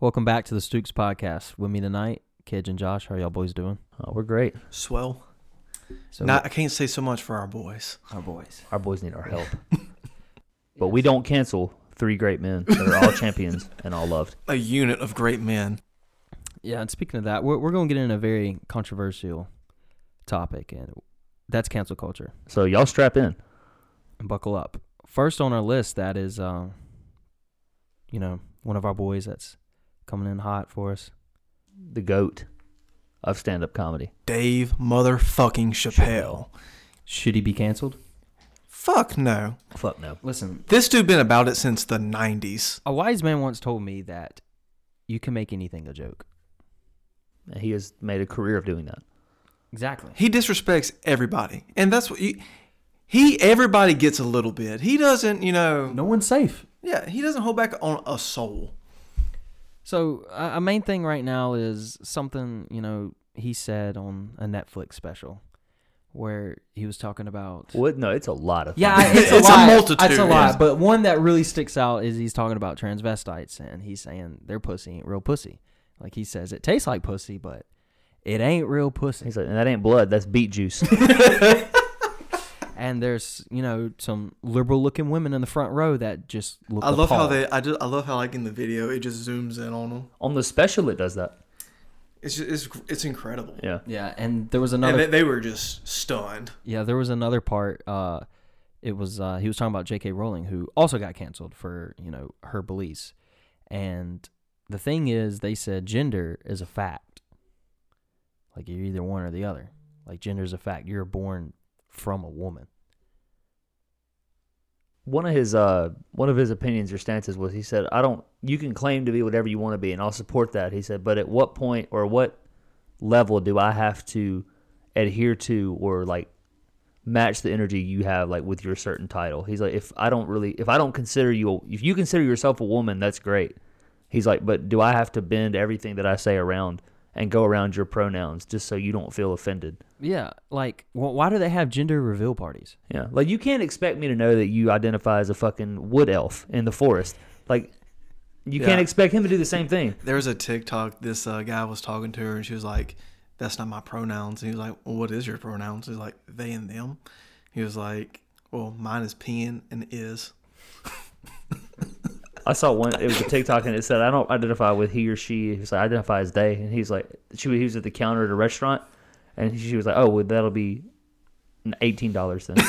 Welcome back to the Stooks podcast. With me tonight, Kedge and Josh. How are y'all boys doing? Oh, we're great. Swell. So Not, I can't say so much for our boys. our boys. Our boys need our help. but we don't cancel three great men that are all champions and all loved. A unit of great men. Yeah, and speaking of that, we're we're going to get in a very controversial topic, and that's cancel culture. So y'all strap in. And buckle up. First on our list, that is, um, you know, one of our boys that's coming in hot for us. The goat of stand up comedy. Dave motherfucking Chappelle. Should he be canceled? Fuck no. Fuck no. Listen, This dude been about it since the 90s. a wise man once told me that you can make anything a joke. He has made a career of doing that. Exactly. He disrespects everybody. And that's what you, he everybody gets a little bit. He doesn't, you know, No one's safe. yeah, he doesn't hold back on a soul. So a a main thing right now is something you know he said on a Netflix special, where he was talking about. What? No, it's a lot of. Yeah, things. I- it's, It's a a lot. multitude, It's a lot, yes. but one that really sticks out is he's talking about transvestites, and he's saying their pussy ain't real pussy. Like he says, it tastes like pussy, but it ain't real pussy. He's like, that ain't blood. That's beet juice. And there's you know some liberal looking women in the front row that just look. I love how they I just I love how like in the video it just zooms in on them. On the special, it does that. It's just, it's it's incredible. Yeah. Yeah, and there was And another they, they were just stunned. Yeah, there was another part. Uh, it was uh, he was talking about J.K. Rowling, who also got canceled for you know her beliefs, and the thing is, they said gender is a fact. Like you're either one or the other. Like gender is a fact. You're born from a woman. One of his uh one of his opinions or stances was he said, I don't you can claim to be whatever you want to be and I'll support that. He said, but at what point or what level do I have to adhere to or like match the energy you have like with your certain title? He's like, if I don't really if I don't consider you a, if you consider yourself a woman, that's great. He's like, but do I have to bend everything that I say around and go around your pronouns just so you don't feel offended? Yeah, like wh- why do they have gender reveal parties? Yeah, like you can't expect me to know that you identify as a fucking wood elf in the forest. Like, you can't expect him to do the same thing. There was a TikTok. This uh, guy was talking to her, and she was like, "That's not my pronouns." And he was like, "Well, what is your pronouns?" He's like, "They and them." He was like, "Well, mine is pen and is." I saw one. It was a TikTok, and it said, "I don't identify with he or she." He's like, "I identify as they," and he's like, "She he was at the counter at a restaurant, and she was like, oh, well, that'll be eighteen dollars then."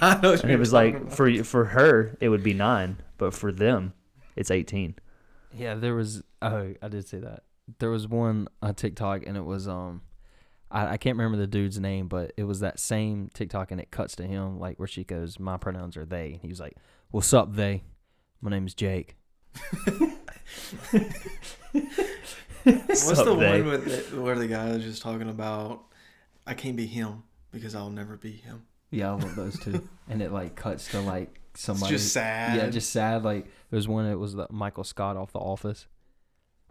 I know what and it was like about. for for her it would be nine, but for them it's eighteen. Yeah, there was. Oh, I did say that. There was one on TikTok, and it was um, I, I can't remember the dude's name, but it was that same TikTok, and it cuts to him like where she goes, "My pronouns are they." And he was like, "What's up, they? My name's Jake." What's the one with where the guy was just talking about? I can't be him because I'll never be him. Yeah, I want those two. and it like cuts to like It's somebody. just sad. Yeah, just sad. Like there's one. It was the Michael Scott off The Office.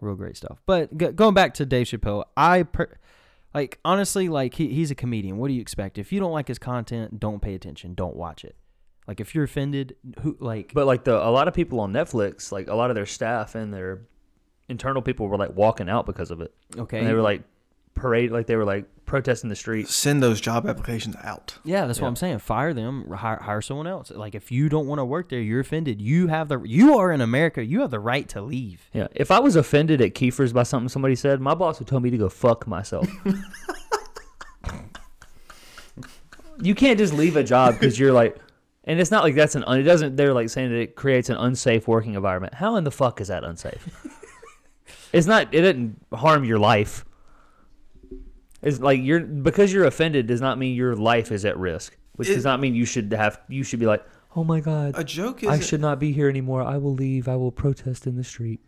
Real great stuff. But g- going back to Dave Chappelle, I per- like honestly like he, he's a comedian. What do you expect? If you don't like his content, don't pay attention. Don't watch it. Like if you're offended, who like But like the a lot of people on Netflix, like a lot of their staff and their internal people were like walking out because of it, okay, and they were like parade, like they were like protesting the streets. Send those job applications out. yeah, that's what I'm saying. Fire them. Hire, hire someone else. Like if you don't want to work there, you're offended. You have the you are in America. You have the right to leave. Yeah, if I was offended at Keifer's by something somebody said, my boss would tell me to go fuck myself. you can't just leave a job because you're like, and it's not like that's an. un- It doesn't. They're like saying that it creates an unsafe working environment. How in the fuck is that unsafe? it's not. It didn't harm your life. It's like you're because you're offended does not mean your life is at risk, which It- does not mean you should have. You should be like, oh my god, A joke is I should not be here anymore. I will leave. I will protest in the street.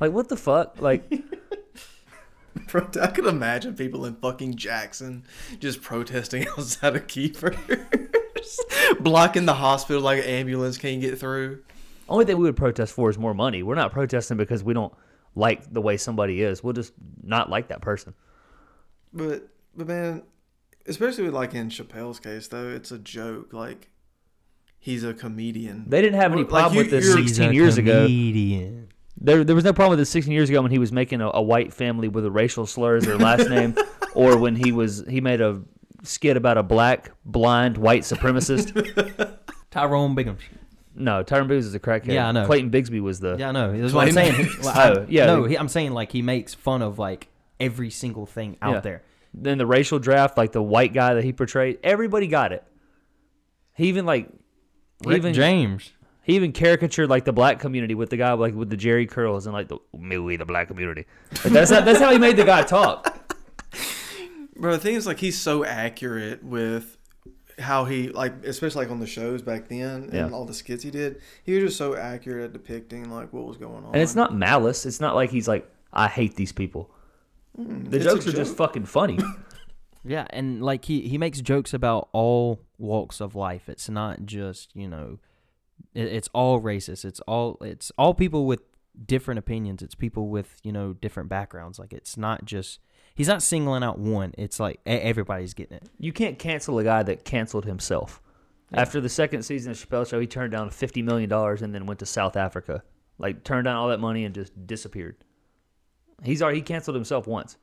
Like what the fuck? Like I could imagine people in fucking Jackson just protesting outside of Keifer, blocking the hospital like an ambulance can't get through. only thing we would protest for is more money. We're not protesting because we don't like the way somebody is. We'll just not like that person. But but man, especially with like in Chappelle's case though, it's a joke. Like he's a comedian. They didn't have any Like, problem you- with this you're- 16 years ago. Comedian. There, there was no problem with this 16 years ago when he was making a, a white family with a racial slur as their last name, or when he was he made a skit about a black blind white supremacist. Tyrone Biggums. no, Tyrone Biggs is a crackhead. Yeah, I know. Clayton Bigsby was the. Yeah, no, that's what I'm saying. Oh, yeah. No, he, I'm saying like he makes fun of like every single thing out Yeah. there. Then the racial draft, like the white guy that he portrayed, everybody got it. He even like, Rick even James. he even caricatured like the black community with the guy like with the Jheri curls and like the me the black community. That's that's how he made the guy talk. Bro, the thing is, like, he's so accurate with how he, like, especially like on the shows back then and Yeah. all the skits he did. He was just so accurate at depicting like what was going on. And it's not malice. It's not like he's like, I hate these people. The Mm, it's a jokes are just joke. fucking funny. Yeah, and like he he makes jokes about all walks of life. It's not just you know, it, it's all racist. It's all it's all people with different opinions. It's people with you know different backgrounds. Like it's not just he's not singling out one. It's like everybody's getting it. You can't cancel a guy that canceled himself. After the second season of Chappelle Show, he turned down fifty million dollars and then went to South Africa. Like turned down all that money and just disappeared. He's already he canceled himself once.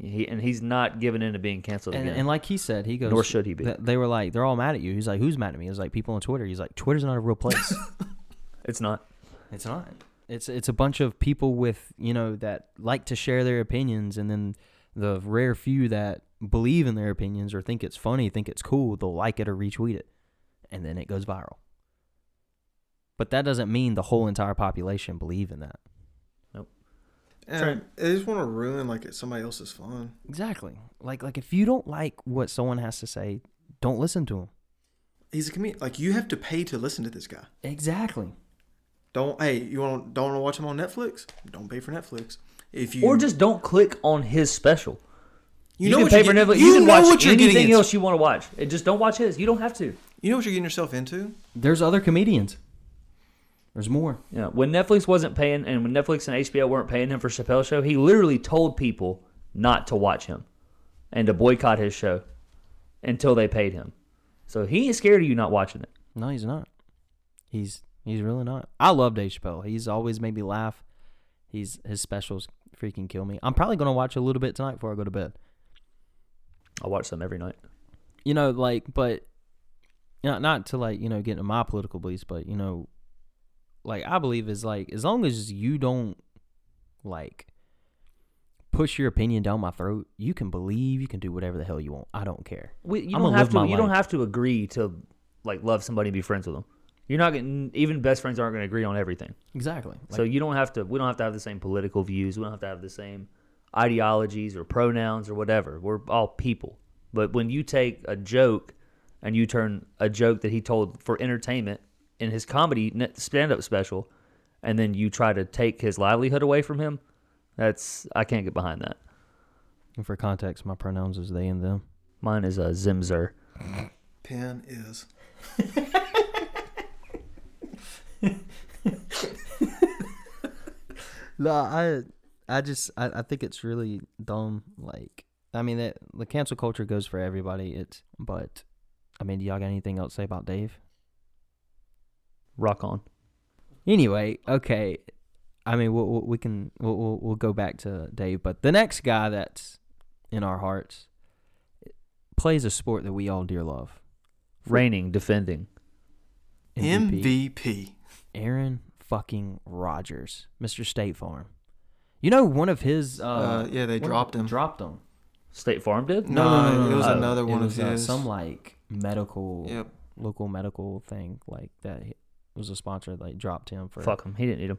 He, and he's not giving in to being canceled And, again. and like he said, he goes. Nor should he be. th- They were like, they're all mad at you. He's like, who's mad at me? It was like people on Twitter. He's like, Twitter's not a real place. it's not. It's not. It's it's a bunch of people with you know that like to share their opinions, and then the rare few that believe in their opinions or think it's funny, think it's cool, they'll like it or retweet it, and then it goes viral. But that doesn't mean the whole entire population believe in that. Nope. And they just want to ruin like somebody else's fun. Exactly. Like like if you don't like what someone has to say, don't listen to them. He's a comedian. Like you have to pay to listen to this guy. Exactly. Don't hey, you want don't want to watch him on Netflix? Don't pay for Netflix. If you Or just don't click on his special. you, You, know can what pay you're for getting- Netflix. You, You, can know watch anything else you want to watch. And just don't watch his. You don't have to. You know what you're getting yourself into. There's other comedians. There's more. Yeah, when Netflix wasn't paying, and when Netflix and HBO weren't paying him for Chappelle's Show, he literally told people not to watch him and to boycott his show until they paid him. So he ain't scared of you not watching it. No, he's not. He's he's really not. I love Dave Chappelle. He's always made me laugh. He's his specials freaking kill me. I'm probably gonna watch a little bit tonight before I go to bed. I watch them every night. You know, like, but you know, not to like you know get into my political beliefs, but you know, like I believe is like as long as you don't like push your opinion down my throat, you can believe, you can do whatever the hell you want. I don't care. We, you I'm don't have to. You don't have to agree to like love somebody and be friends with them. You're not getting even best friends aren't going to agree on everything. Exactly. so you don't have to. We don't have to have the same political views. We don't have to have the same ideologies or pronouns or whatever. We're all people. But when you take a joke and you turn a joke that he told for entertainment in his comedy stand-up special, and then you try to take his livelihood away from him, that's I can't get behind that. and for context, my pronouns is they and them. Mine is a Zimzer. Pen is. No, I I just I, I think it's really dumb. Like I mean that the cancel culture goes for everybody. It's but I mean, do y'all got anything else to say about Dave? Rock on. Anyway, okay. I mean, we'll, we'll, can we'll, we'll we'll go back to Dave, but the next guy that's in our hearts plays a sport that we all dear love. Reigning, defending. MVP. MVP. Aaron fucking Rodgers, Mr. State Farm. You know, one of his uh, Uh, yeah, they dropped him. Dropped him. State Farm did? No, No, no, no, it was no. another It one was, of uh, his. some like medical, Yep. local medical thing like that. He- was a sponsor. Like dropped him for. Fuck him. He didn't need him.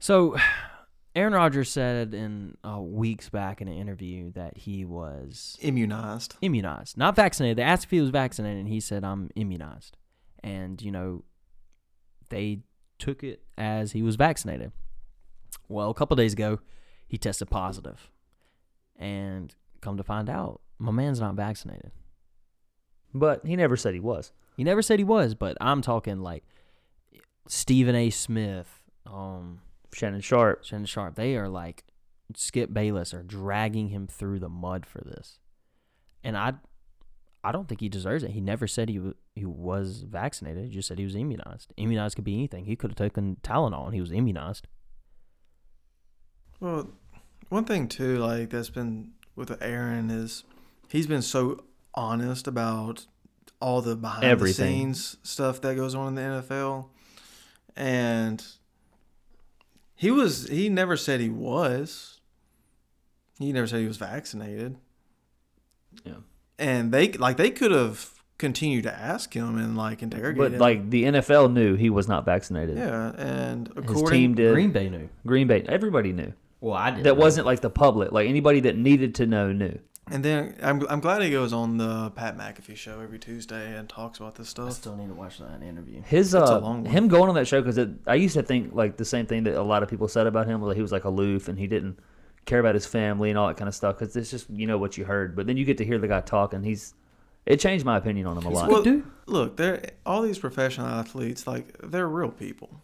So, Aaron Rodgers said in uh, weeks back in an interview that he was Immunized. immunized, not vaccinated. They asked if he was vaccinated, and he said, "I'm immunized." And you know, they took it as he was vaccinated. Well, a couple days ago, he tested positive, and come to find out, my man's not vaccinated. But he never said he was. He never said he was, but I'm talking like Stephen A. Smith, um, Shannon Sharpe. Shannon Sharpe. They are like Skip Bayless are dragging him through the mud for this, and I, I don't think he deserves it. He never said he w- he was vaccinated. He just said he was immunized. Immunized could be anything. He could have taken Tylenol and he was immunized. Well, one thing too, like that's been with Aaron is he's been so honest about all the behind Everything. the scenes stuff that goes on in the NFL, and he was he never said he was. He never said he was vaccinated. Yeah. And they like they could have continued to ask him and like interrogate But him. like the NFL knew he was not vaccinated. yeah, and His team did. Green Bay knew. Green Bay. Everybody knew. Well, I did. That wasn't like the public. Like anybody that needed to know knew. And then I'm I'm glad he goes on the Pat McAfee show every Tuesday and talks about this stuff. I still need to watch that interview. His It's a uh, long him going on that show because I used to think like the same thing that a lot of people said about him. Like he was like aloof and he didn't care about his family and all that kind of stuff. Because it's just you know what you heard. But then you get to hear the guy talk and he's it changed my opinion on him a lot. good Well. Look, they're all these professional athletes, like they're real people.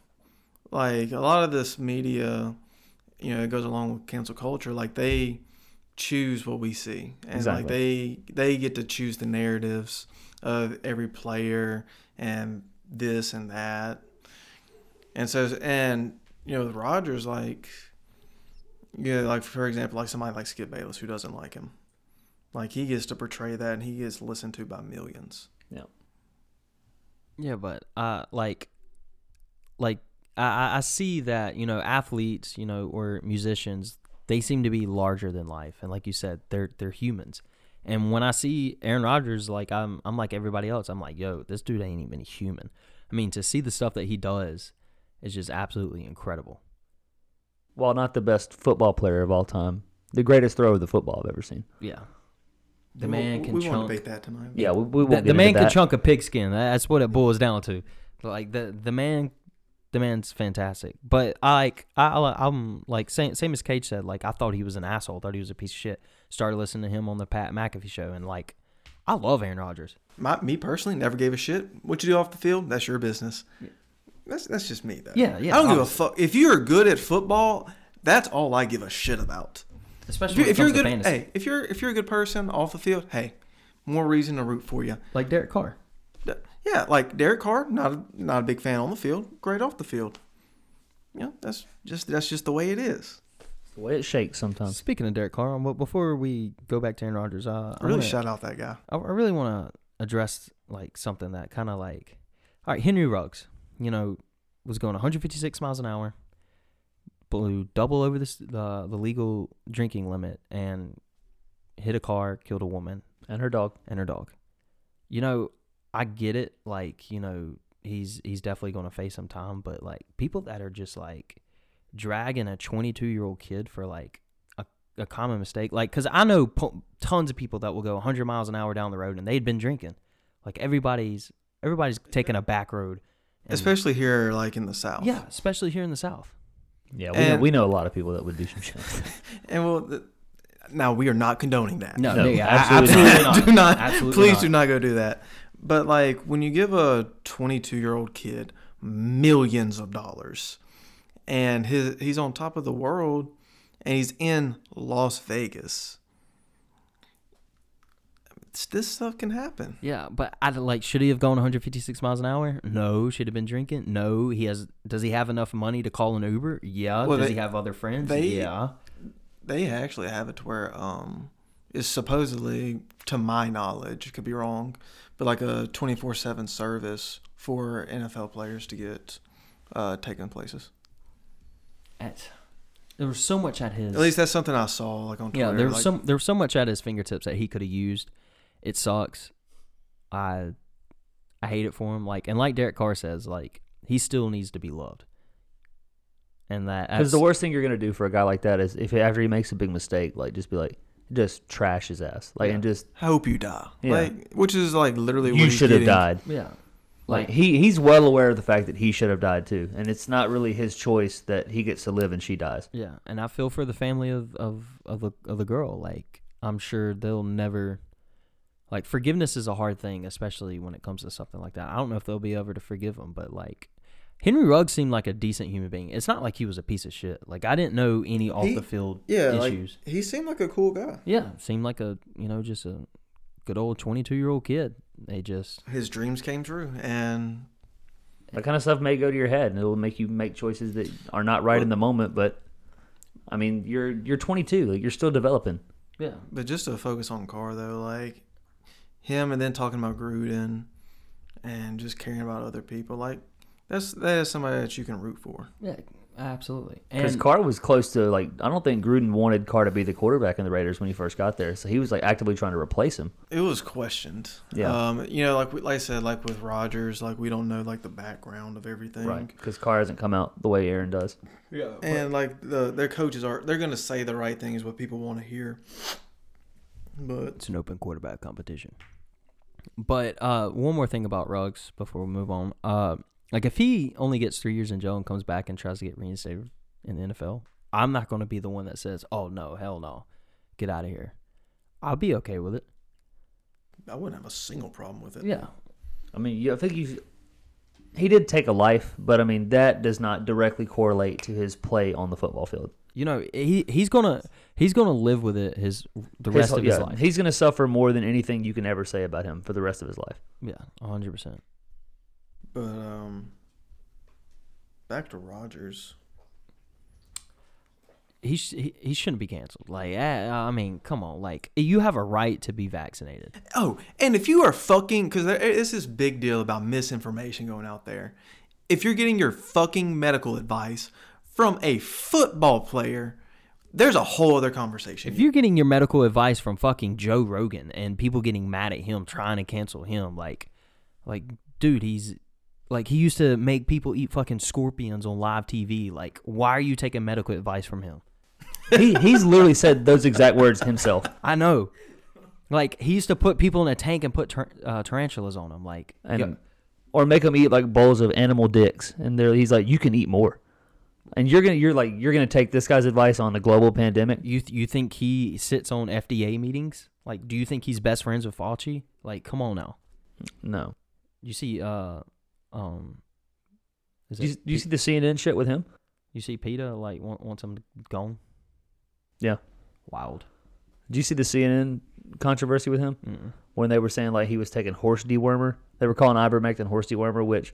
Like a lot of this media, you know, it goes along with cancel culture. Like they choose what we see, and like they they get to choose the narratives of every player and this and that. And so, and you know, Rodgers, like, yeah, like for example, like somebody like Skip Bayless who doesn't like him, like he gets to portray that, and he gets listened to by millions. Yeah, Yeah, but uh, like, like I, I- see that you know athletes, you know, or musicians, they seem to be larger than life, and like you said, they're they're humans. And when I see Aaron Rodgers, like I'm I'm like everybody else. I'm like, yo, this dude ain't even human. I mean, to see the stuff that he does is just absolutely incredible. While not the best football player of all time, the greatest thrower of the football I've ever seen. Yeah, the We man won't- can we chunk. won't debate that tonight. Yeah, we, we won't the, get the man into can that. chunk a pigskin. That's what it boils down to. Like the the man, the man's fantastic. But I like I I- I'm like same same as Cage said. Like I thought he was an asshole. Thought he was a piece of shit. Started listening to him on the Pat McAfee show, and like I love Aaron Rodgers. My, me personally never gave a shit. What you do off the field, that's your business. That's that's just me though. Yeah, yeah, I don't give a fuck if you're good at football. That's all I give a shit about. If, Especially you, if you're a good, fantasy. hey, if you're if you're a good person off the field, hey, more reason to root for you. like Derek Carr. Yeah, like Derek Carr, not a, not a big fan on the field, great off the field. Yeah, that's just that's just the way it is. The way it shakes sometimes. Speaking of Derek Carr, um, but before we go back to Aaron Rodgers, uh, I Really wanna- shout out that guy. I, I really want to address like something that kind of like, all right, Henry Ruggs, you know, was going 156 miles an hour, blew double over this the the legal drinking limit, and hit a car, killed a woman And her dog. and her dog. You know, I get it. Like, you know, he's he's definitely going to face some time, but like people that are just like dragging a 22 year old kid for like a, a common mistake, like, because I know po- tons of people that will go 100 miles an hour down the road and they'd been drinking. Like everybody's everybody's taking a back road, and- Especially here, like in the South. yeah, especially here in the South. Yeah, we know, we know a lot of people that would do some shit. And well, th- now we are not condoning that. No, No, yeah, absolutely absolutely not. do not Absolutely please not. do not go do that but like when you give a 22 year old kid millions of dollars and his he's on top of the world and he's in las vegas it's, this stuff can happen Yeah, but I like should he have gone 156 miles an hour? No. Should have been drinking? No. He has. Does he have enough money to call an Uber? Yeah. Well, does they- he have other friends? they- yeah. they actually have it to where um is supposedly to my knowledge could be wrong but like a 24-7 service for nfl players to get uh taken places At, there was so much at his. At least that's something I saw like on Twitter. yeah, there was like, some. There was so much at his fingertips that he could have used. It sucks. I, I hate it for him. Like and like Derek Carr says, like he still needs to be loved. And that Because the worst thing you're gonna do for a guy like that is if after he makes a big mistake, like just be like, just trash his ass, like and just I hope you die. Yeah. Like, which is like literally what you should have died. Yeah. Like he he's well aware of the fact that he should have died too, and it's not really his choice that he gets to live and she dies. Yeah, and I feel for the family of of of the of the girl. Like I'm sure they'll never like forgiveness is a hard thing, especially when it comes to something like that. I don't know if they'll be ever to forgive him, but like Henry Ruggs seemed like a decent human being. It's not like he was a piece of shit. Like I didn't know any off He- the field Yeah, like issues. he seemed like a cool guy. yeah, seemed like a you know just a good old 22 year old kid. They just His dreams came true, and That kind of stuff may go to your head, and it will make you make choices that are not right in the moment. But I mean, you're you're 22. Like, you're still developing. Yeah. But just to focus on Carr though, like him and then talking about Gruden and just caring about other people, like that's that is somebody that you can root for. Yeah, absolutely. Because And Carr was close to like I don't think Gruden wanted Carr to be the quarterback in the Raiders when he first got there, so he was like actively trying to replace him. It was questioned. Yeah. Um, you know, like we- like I said, like with Rodgers, like we don't know like the background of everything. Right. Because Carr hasn't come out the way Aaron does. yeah, And like the their coaches are they're gonna say the right thing is what people want to hear. But it's an open quarterback competition. But uh, one more thing about Ruggs before we move on. Uh, like if he only gets three years in jail and comes back and tries to get reinstated in the NFL, I'm not going to be the one that says, "Oh no, hell no, get out of here." I'll be okay with it. I wouldn't have a single problem with it. Yeah, I mean, you, I think you. He did take a life, but I mean that does not directly correlate to his play on the football field. You know he he's gonna he's gonna live with it his the rest whole- of his yeah, life. He's going to suffer more than anything you can ever say about him for the rest of his life. yeah, hundred percent. But um, back to Rodgers. He, sh- he he shouldn't be canceled. Like I, I mean, come on. Like you have a right to be vaccinated. Oh, and if you are fucking, because it's this big deal about misinformation going out there. If you're getting your fucking medical advice from a football player, there's a whole other conversation. If you're getting your medical advice from fucking Joe Rogan and people getting mad at him trying to cancel him, like, like, dude, he's like he used to make people eat fucking scorpions on live TV. Like, why are you taking medical advice from him? he he's literally said those exact words himself. I know. Like he used to put people in a tank and put tar- uh, tarantulas on them. Like, and yo- or make them eat like bowls of animal dicks, and they're, he's like, you can eat more, and you're gonna you're like you're gonna take this guy's advice on a global pandemic. you th- you think he sits on FDA meetings? Like, do you think he's best friends with Fauci? Like, come on now. No, You see, uh, um, is do you, it do you see the CNN shit with him? You see Peter like want, wants him gone. Yeah. Wild. Do you see the CNN controversy with him Mm-mm. when they were saying like he was taking horse dewormer? They were calling ivermectin horse dewormer, which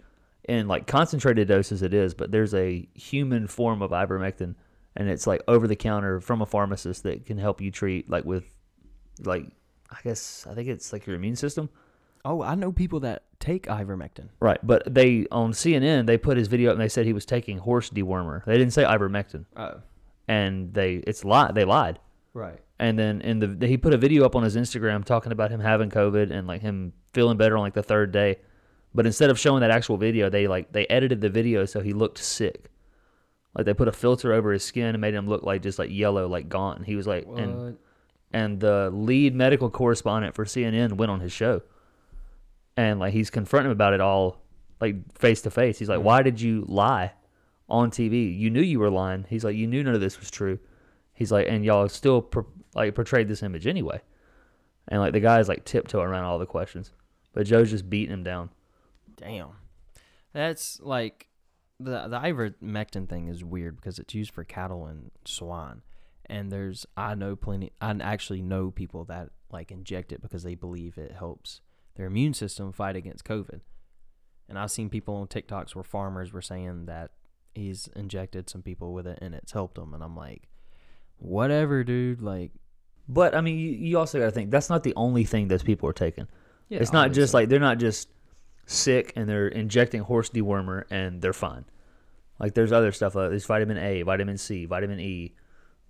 in like concentrated doses it is, but there's a human form of ivermectin, and it's like over the counter from a pharmacist that can help you treat like with like I guess I think it's like your immune system. Oh, I know people that take ivermectin. Right, but they on CNN they put his video up and they said he was taking horse dewormer. They didn't say ivermectin, Oh, and they it's lie they lied. right. And then in the he put a video up on his Instagram talking about him having COVID and like him feeling better on like the third day. But instead of showing that actual video, they like they edited the video so he looked sick. Like they put a filter over his skin and made him look like just like yellow, like gaunt. And he was like, and and the lead medical correspondent for CNN went on his show, and like he's confronting him about it all, like face to face. He's like, Mhm. "Why did you lie on TV? You knew you were lying." He's like, "You knew none of this was true." He's like, "And y'all still per- like portrayed this image anyway." And like the guy's like tiptoeing around all the questions, but Joe's just beating him down. Damn. That's like the the ivermectin thing is weird because it's used for cattle and swine. And there's I know plenty I actually know people that like inject it because they believe it helps their immune system fight against COVID. And I've seen people on TikToks where farmers were saying that he's injected some people with it and it's helped them and I'm like whatever dude like But I mean, you, you also got to think that's not the only thing those people are taking. yeah, it's not just like they're not just sick and they're injecting horse dewormer and they're fine. Like there's other stuff. Uh, there's vitamin A, vitamin C, vitamin E.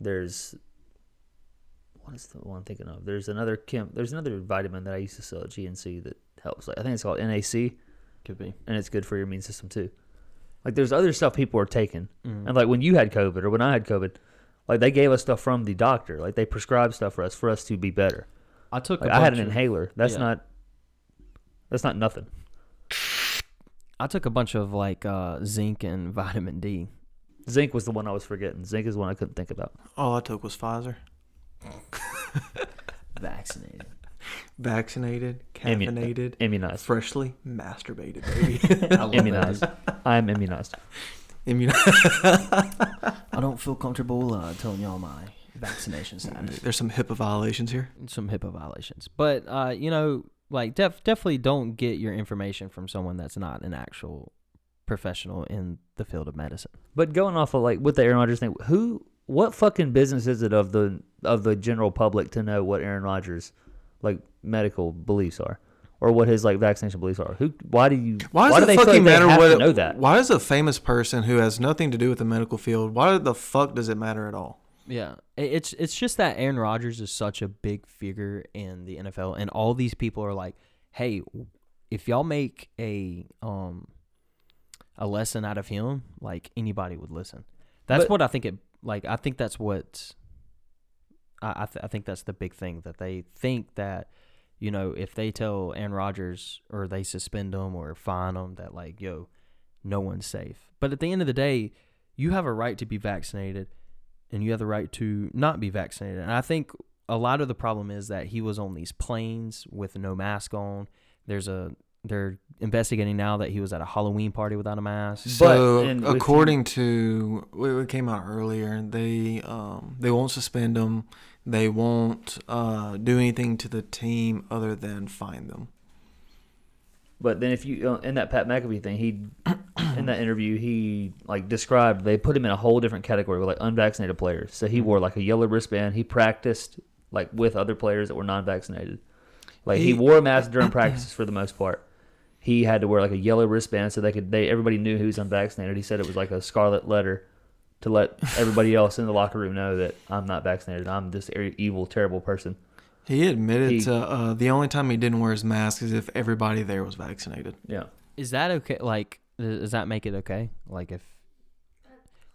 There's what is the one I'm thinking of? There's another chem. There's another vitamin that I used to sell at GNC that helps. Like I think it's called NAC, could be. and it's good for your immune system too. Like there's other stuff people are taking, Mhm. and like when you had COVID or when I had COVID, like they gave us stuff from the doctor. Like they prescribed stuff for us for us to be better. I took Like a I had an of- inhaler. That's yeah. not. That's not nothing. I took a bunch of like uh, zinc and vitamin D. Zinc was the one I was forgetting. Zinc is one I couldn't think about. All I took was Pfizer. Vaccinated. Vaccinated, Immu- caffeinated, Immunized. freshly masturbated, baby. Immunized. I am immunized. Immunized. I don't feel comfortable uh, telling y'all my vaccination status. There's some HIPAA violations here. Some HIPAA violations, but uh, you know, like def- definitely don't get your information from someone that's not an actual professional in the field of medicine. But going off of like with the Aaron Rodgers thing, who what fucking business is it of the of the general public to know what Aaron Rodgers like medical beliefs are, or what his like vaccination beliefs are? Who? Why do you? Why does do it they fucking like matter what? to know that? Why does a famous person who has nothing to do with the medical field? Why the fuck does it matter at all? Yeah, I- it's it's just that Aaron Rodgers is such a big figure in the NFL, and all these people are like, "Hey, if y'all make a um a lesson out of him, like anybody would listen." That's But- what I think it like. I think that's what I I, th- I think that's the big thing that they think that you know if they tell Aaron Rodgers or they suspend him or fine him that like yo, no one's safe. But at the end of the day, you have a right to be vaccinated and you have the right to not be vaccinated. And I think a lot of the problem is that he was on these planes with no mask on. There's a they're investigating now that he was at a Halloween party without a mask. So and with according to what what came out earlier, they um they won't suspend them. They won't uh, do anything to the team other than fine them. But then if you uh, in that Pat McAfee thing, he in that interview he like described they put him in a whole different category with like unvaccinated players. So he wore like a yellow wristband. He practiced like with other players that were non-vaccinated. Like he, He- wore a mask during practices for the most part. He had to wear like a yellow wristband so they could they everybody knew he was unvaccinated. He said it was like a scarlet letter to let everybody else in the locker room know that I'm not vaccinated. I'm this evil, terrible person. He admitted He- to uh, the only time he didn't wear his mask is if everybody there was vaccinated. Yeah. Is that okay? Like, does that make it okay? Like, if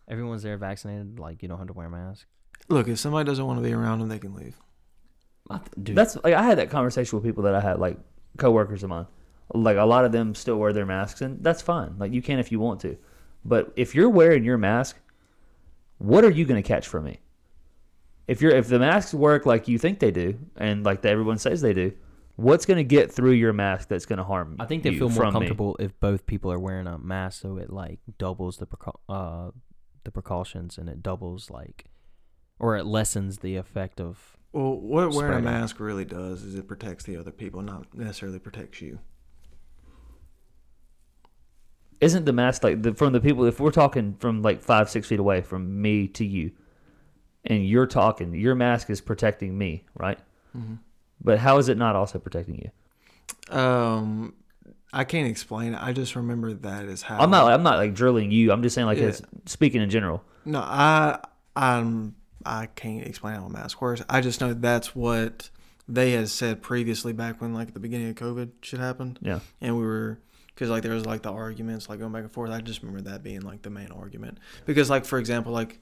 everyone's there vaccinated, like you don't have to wear a mask. Look, if somebody doesn't want to be around them, they can leave. Dude, That's like I had that conversation with people that I had like coworkers of mine. Like a lot of them still wear their masks, and that's fine. Like you can if you want to, but if you're wearing your mask, what are you going to catch from me? If you're if the masks work like you think they do, and like that everyone says they do, what's going to get through your mask that's going to harm? You? I think they feel more from me? comfortable if both people are wearing a mask, so it like doubles the precau- uh the precautions and it doubles like, or it lessens the effect of. Well, what wearing a mask really does is it protects the other people, not necessarily protects you. Isn't the mask like the, from the people? If we're talking from like five six feet away from me to you, and you're talking, your mask is protecting me, right? Mm-hmm. But how is it not also protecting you? Um, I can't explain it. I just remember that as how I'm not. I'm not like drilling you. I'm just saying like Yeah. it's speaking in general. No, I I'm I can't explain how a mask works. I just know that's what they had said previously back when like at the beginning of COVID shit happened, Yeah. and we were because like there was like the arguments like going back and forth. I just remember that being like the main argument because like for example like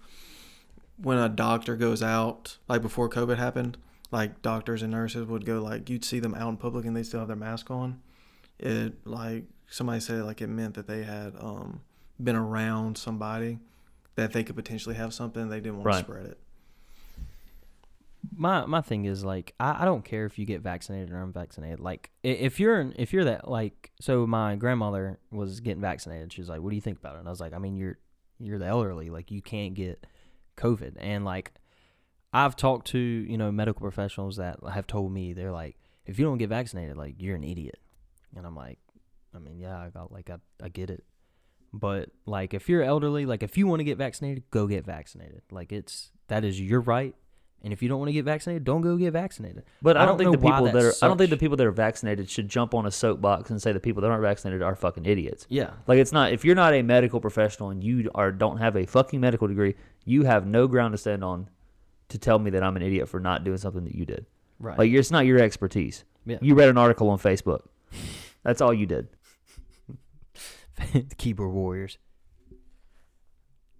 when a doctor goes out like before COVID happened, like doctors and nurses would go like you'd see them out in public and they still have their mask on. It like somebody said like it meant that they had um been around somebody that they could potentially have something they didn't want Right. to spread it. My my thing is like I, I don't care if you get vaccinated or unvaccinated. Like if you're if you're that like so my grandmother was getting vaccinated. She was like, "What do you think about it?" And I was like, "I mean, you're you're the elderly. Like you can't get COVID." And like I've talked to you know medical professionals that have told me they're like, "If you don't get vaccinated, like you're an idiot." And I'm like, I mean, yeah, I got like I I get it. But like if you're elderly, like if you want to get vaccinated, go get vaccinated. Like it's that is your right. And if you don't want to get vaccinated, don't go get vaccinated. But I I don't, don't think the people that are I don't think the people that are vaccinated should jump on a soapbox and say the people that aren't vaccinated are fucking idiots. Yeah. Like it's not. If you're not a medical professional and you are don't have a fucking medical degree, you have no ground to stand on to tell me that I'm an idiot for not doing something that you did. Right. Like it's not your expertise. yeah. You read an article on Facebook. That's all you did. keyboard warriors.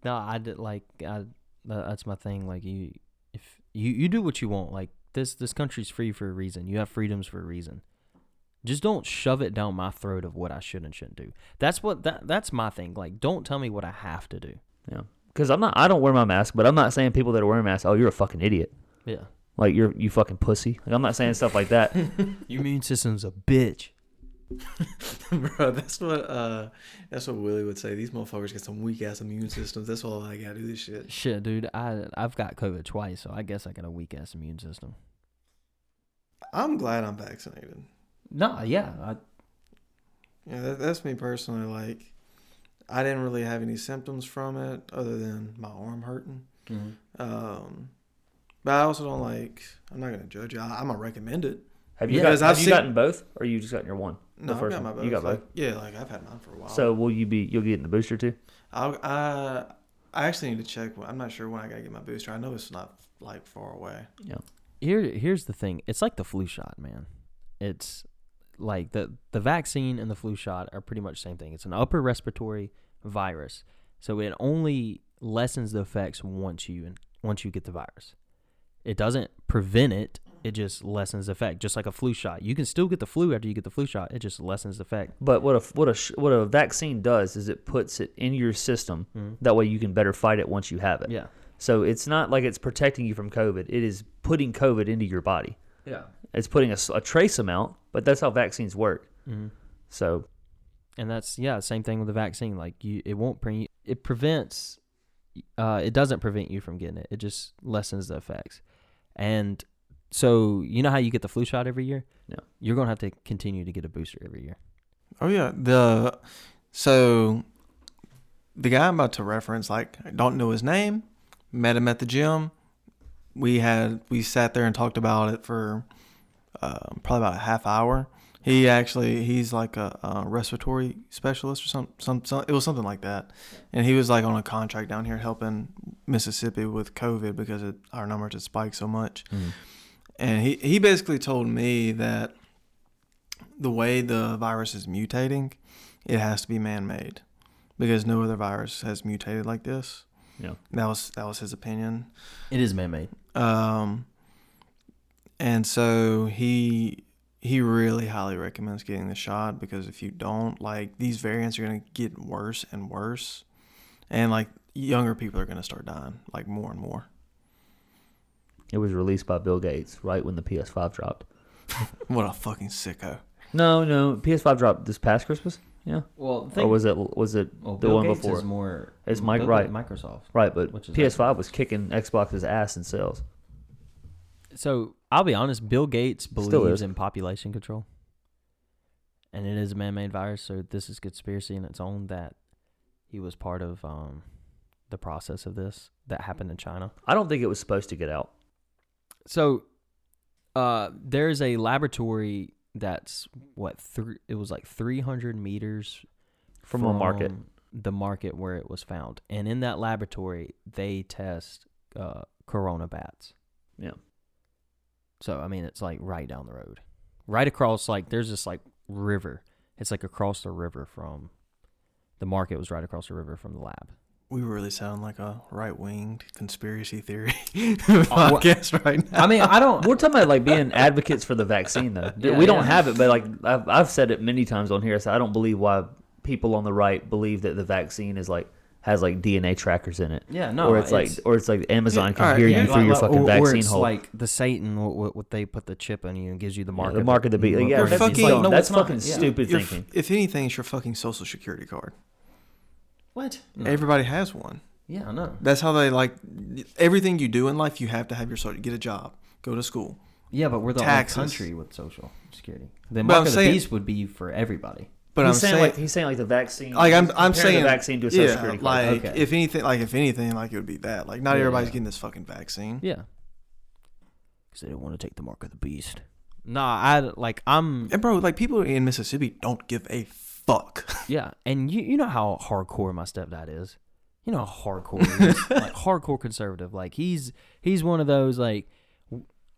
No, I did like I. That's my thing. Like you, if you you do what you want. Like this this country's free for a reason. You have freedoms for a reason. Just don't shove it down my throat of what I should and shouldn't do. That's what that that's my thing. Like don't tell me what I have to do. Yeah. Because I'm not. I don't wear my mask, but I'm not saying people that are wearing masks. Oh, you're a fucking idiot. Yeah. Like you're you fucking pussy. Like I'm not saying stuff like that. Your immune system's a bitch. Bro, that's what uh that's what Willie would say. These motherfuckers got some weak ass immune systems. That's all I gotta do this shit. Shit, dude. I I've got COVID twice, so I guess I got a weak ass immune system. I'm glad I'm vaccinated. No, yeah, I, Yeah, that, that's me personally. Like, I didn't really have any symptoms from it other than my arm hurting. Um, but I also don't like. I'm not gonna judge you. I, I'm gonna recommend it. Have you, got, 'cause have I've you seen- gotten both, or you just gotten your one? No, I've got my both. You got like, both. Yeah, like I've had mine for a while. So will you be? You'll get in the booster too. I'll, I I actually need to check. I'm not sure when I gotta get my booster. I know it's not like far away. Yeah. Here, here's the thing. It's like the flu shot, man. It's like the the vaccine and the flu shot are pretty much the same thing. It's an upper respiratory virus, so it only lessens the effects once you once you get the virus. It doesn't prevent it. It just lessens the effect, just like a flu shot. You can still get the flu after you get the flu shot. It just lessens the effect. But what a what a what a vaccine does is it puts it in your system. Mhm. That way you can better fight it once you have it. Yeah, So it's not like it's protecting you from COVID. It is putting COVID into your body. yeah. It's putting a trace amount, but that's how vaccines work. hmm So And that's yeah, same thing with the vaccine. Like you, it won't pre it prevents, uh, it doesn't prevent you from getting it. It just lessens the effects. And so you know how you get the flu shot every year. Yeah. you're gonna have to continue to get a booster every year. Oh yeah, the so the guy I'm about to reference, like I don't know his name, met him at the gym. We had we sat there and talked about it for um, probably about a half hour. He actually he's like a, a respiratory specialist or some, some some it was something like that, and he was like on a contract down here helping Mississippi with COVID because it, our numbers had spiked so much and he, he basically told me that the way the virus is mutating, it has to be man-made because no other virus has mutated like this. Yeah. That was that was his opinion. It is man made. Um, and so he he really highly recommends getting the shot because if you don't, like these variants are gonna get worse and worse, and like younger people are gonna start dying like more and more. it was released by Bill Gates right when the PS5 dropped. What a fucking sicko! No, no, PS5 dropped this past Christmas. Yeah, Well, or was it was it well, the Bill one Gates before? is more. It's Mike- Bill right. Microsoft. right, but Which is PS5 was kicking Xbox's ass in sales. So I'll be honest. Bill Gates believes in population control, and it is a man-made virus. So this is conspiracy in its own that he was part of um, the process of this that happened in China. I don't think it was supposed to get out. So uh, there's a laboratory that's what three. It was like 300 meters From a market. the market where it was found, and in that laboratory they test uh, corona bats. Yeah. So I mean, it's like right down the road, right across. Like there's this like river. It's like across the river from the market was right across the river from the lab. We really sound like a right winged conspiracy theory Uh, podcast right now. I mean, I don't. We're talking about like being advocates for the vaccine, though. Yeah, we don't yeah. have it, but like I've, I've said it many times on here. So I don't believe why people on the right believe that the vaccine is like has like DNA trackers in it, Yeah, no. or it's, like, or it's like Amazon can alright, hear yeah, you through like- your like- fucking or, or it's hole. like the Satan, what, what, what they put the chip in you and gives you the Yeah, mark. the of mark of the beast. Yeah, You're that's, fucking- like, No, that's fucking Yeah. stupid Your f- thinking. if anything, it's your fucking social security card. What? Everybody has one. Yeah, I know. That's how they like everything you do in life. You have to have your social. Get a job, go to school. Yeah, but we're the Taxes. only country with social security. The But mark of the saying- beast would be for everybody. But he's I'm saying, saying, like he's saying like the vaccine. like I'm, I'm saying the vaccine to a social yeah, security card. like Okay. if anything, like if anything, like it would be that. Like not Yeah, everybody's yeah. getting this fucking vaccine. Yeah. Because they don't want to take the mark of the beast. Nah, I like I'm And bro, like people in Mississippi don't give a fuck. yeah, and you you know how hardcore my stepdad is. You know how hardcore he is. like hardcore conservative. Like he's he's one of those like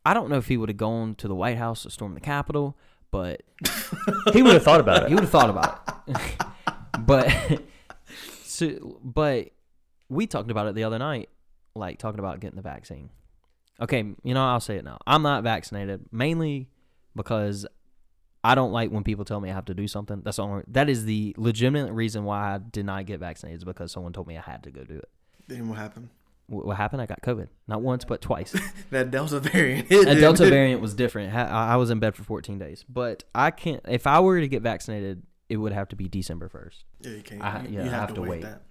I don't know if he would have gone to the White House to storm the Capitol, but he would have thought about it. he would have thought about it. but so, but we talked about it the other night, like talking about getting the vaccine. Okay, you know, I'll say it now. I'm not vaccinated mainly because I don't like when people tell me I have to do something. That's the only that is the legitimate reason why I did not get vaccinated is because someone told me I had to go do it. then what happened? Wh- What happened? I got COVID. Not once, but twice. That Delta variant. hit, a dude. Delta variant was different. I I was in bed for 14 days, but I can't. If I were to get vaccinated, it would have to be December 1st. Yeah, you can't. I- you, yeah, you I have, have to, to wait, wait. that.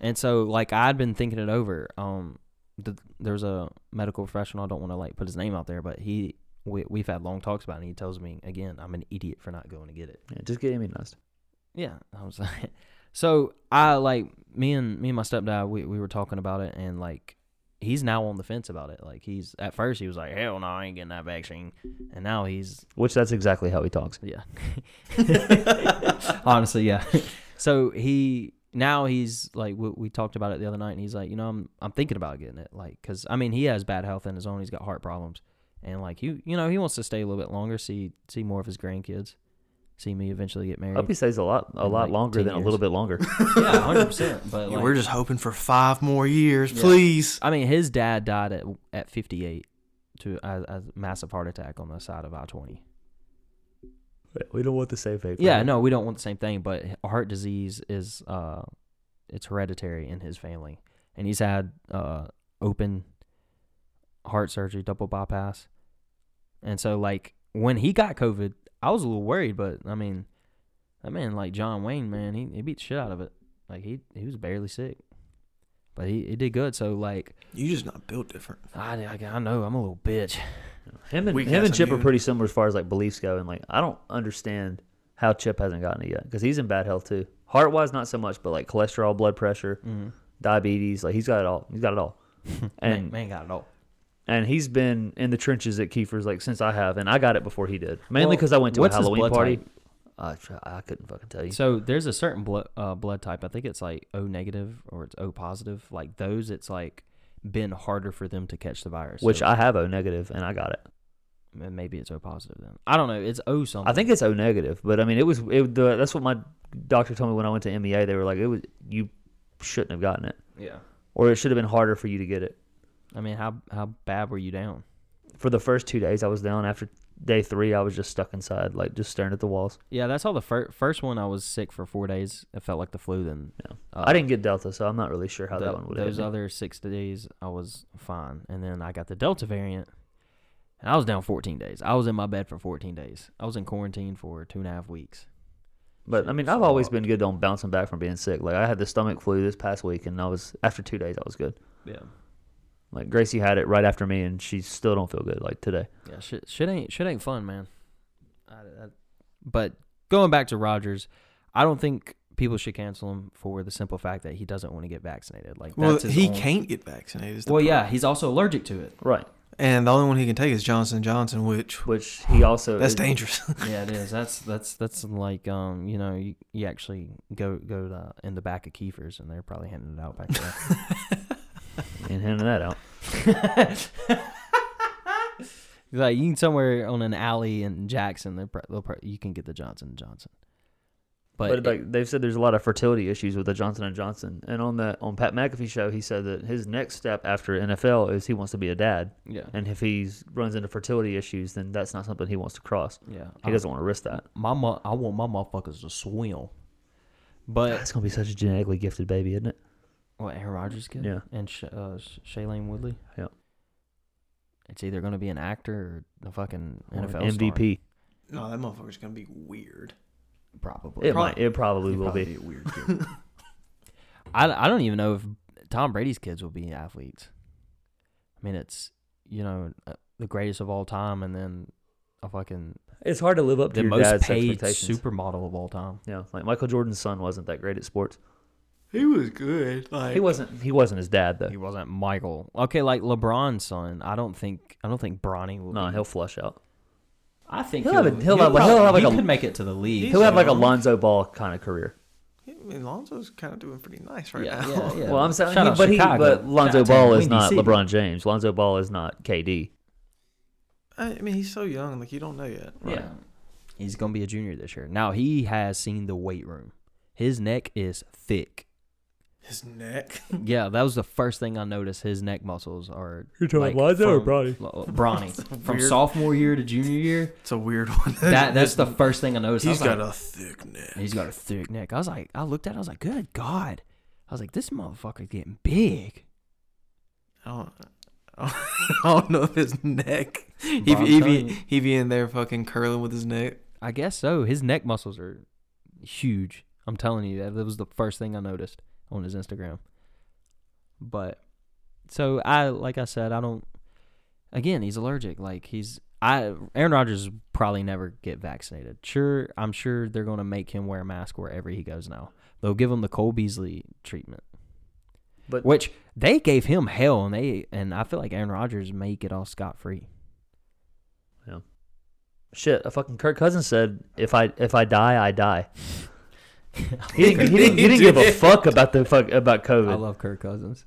And so, like, I'd been thinking it over. Um, th- there's a medical professional. I don't want to like put his name out there, but he we, we've had long talks about it. and He tells me again, I'm an idiot for not going to get it. Yeah, just get immunized. Yeah, I was like, so I like me and me and my stepdad. We we were talking about it, and like he's now on the fence about it. Like he's at first he was like, hell no, I ain't getting that vaccine, and now he's Which that's exactly how he talks. yeah. Honestly, yeah. So he now he's like we, we talked about it the other night, and he's like, you know, I'm I'm thinking about getting it, like, cause I mean he has bad health in his own. He's got heart problems, and like he you know he wants to stay a little bit longer, see see more of his grandkids, see me eventually get married. I hope he stays a lot a lot like longer 10 than a years. little bit longer. yeah, hundred percent. But Yeah, like, we're just hoping for five more years, Yeah. please. I mean, his dad died at at 58 to a, a massive heart attack on the side of I 20. we don't want the same fate. for Yeah, no, we don't want the same thing, but heart disease is uh it's hereditary in his family. And he's had uh open heart surgery, double bypass. And so like when he got COVID, I was a little worried, but I mean, that man like John Wayne, man, he, he beat the shit out of it. Like he he was barely sick. But he, he did good. So like You just not built different. I, I, I know I'm a little bitch. Him and Weak him ass and Chip are immune. pretty similar as far as like beliefs go, and like I don't understand how Chip hasn't gotten it yet because he's in bad health too. Heart wise, not so much, but like cholesterol, blood pressure, Mm-hmm. diabetes, like he's got it all. He's got it all, man, and man got it all. And he's been in the trenches at Keifer's like since I have, and I got it before he did. Mainly Well, because I went to a what's his Halloween blood party. type? Uh, I couldn't fucking tell you. So there's a certain blood uh, blood type. I think it's like O negative or it's O positive. Like those, it's like been harder for them to catch the virus. Which So I have O negative, and I got it. m- maybe it's O positive then. I don't know. It's O something. I think it's O negative, but I mean, it was it, the, that's what my doctor told me when I went to MEA. They were like, it was you shouldn't have gotten it, Yeah. or it should have been harder for you to get it. I mean, how how bad were you down? For the first two days, I was down. After day three, I was just stuck inside, like just staring at the walls. Yeah, that's all. the fir- first one I was sick for four days. It felt like the flu. Then Yeah. uh, I didn't get Delta, so I'm not really sure how the- that one would have. Those other six days, I was fine, and then I got the Delta variant, and I was down 14 days. I was in my bed for 14 days. I was in quarantine for two and a half weeks. But I mean, I've always been good on bouncing back from being sick. Like I had the stomach flu this past week, and I was after two days, I was good. Yeah. Like Gracie had it right after me, and she still don't feel good. Like today. Yeah, shit, shit ain't shit ain't fun, man. I, I, but going back to Rodgers, I don't think people should cancel him for the simple fact that he doesn't want to get vaccinated. Like, Well, that's he own- can't get vaccinated. is the Well, yeah, he's also allergic to it. Right. and the only one he can take is Johnson Johnson, which Which he also that's is- dangerous. yeah, it is. That's that's that's like um, you know, you, you actually go go to, in the back of Keifer's and they're probably handing it out back there. and handing that out. like you can somewhere on an alley in Jackson, they're pro- they'll pro- you can get the Johnson and Johnson. But, But, like they've said, there's a lot of fertility issues with the Johnson and Johnson. And on the on Pat McAfee show, he said that his next step after NFL is he wants to be a dad. yeah, And if he runs into fertility issues, then that's not something he wants to cross. yeah, He doesn't want to risk that. my mo- I want my motherfuckers to swim. But ah, it's gonna be such a genetically gifted baby, isn't it? What Aaron Rodgers kid? Yeah. and Sh- uh, Shailene Woodley. Yeah. It's either gonna be an actor or a fucking Or NFL MVP. no, that motherfucker's gonna be weird. probably. It might. It probably He'd will probably be. a weird kid. I, I don't even know if Tom Brady's kids will be athletes. I mean, it's you know uh, the greatest of all time, and then a fucking It's hard to live up to the your most dad's paid expectations. supermodel of all time. Yeah, like Michael Jordan's son wasn't that great at sports. He was good. Like He wasn't. He wasn't his dad though. He wasn't Michael. Okay, like LeBron's son. I don't think I don't think Bronny will. No, be. he'll flush out. I think he'll have a- he'll have like- he'll have like he a- could make it to the league. He'll have like a. Lonzo Ball kind of career. I mean, Lonzo's kind of doing pretty nice right yeah, now. yeah, yeah. Well, I'm saying, he, but he, but Lonzo out Ball is not City. LeBron James. Lonzo Ball is not KD. I mean, he's so young. Like you don't know yet. Yeah, he's gonna be a junior this year. Now he has seen the weight room. His neck is thick. His neck. Yeah, that was the first thing I noticed. His neck muscles are. You're talking like, Lonzo or from- Bronny? Lo- Bronny. From weird- sophomore year to junior year, It's a weird one. that that's the first thing I noticed. I He's was got like, a thick neck. He's got a thick neck. I was like, I looked at it, I was like, good God. I was like, this motherfucker's getting big. I don't, I don't know if his neck. He Bro, I'm he telling be he be in there fucking curling with his neck. I guess so. His neck muscles are huge. I'm telling you, that was the first thing I noticed on his Instagram. But so I, like I said, I don't. Again, he's allergic. Like he's, I Aaron Rodgers probably never get vaccinated. Sure, I'm sure they're gonna make him wear a mask wherever he goes now. They'll give him the Cole Beasley treatment. But which they gave him hell, and they and I feel like Aaron Rodgers may get off scot free. Yeah. Shit, a fucking Kirk Cousins said, "If I if I die, I die." He didn't, he didn't, he didn't give a fuck about the fuck about COVID. I love Kirk Cousins.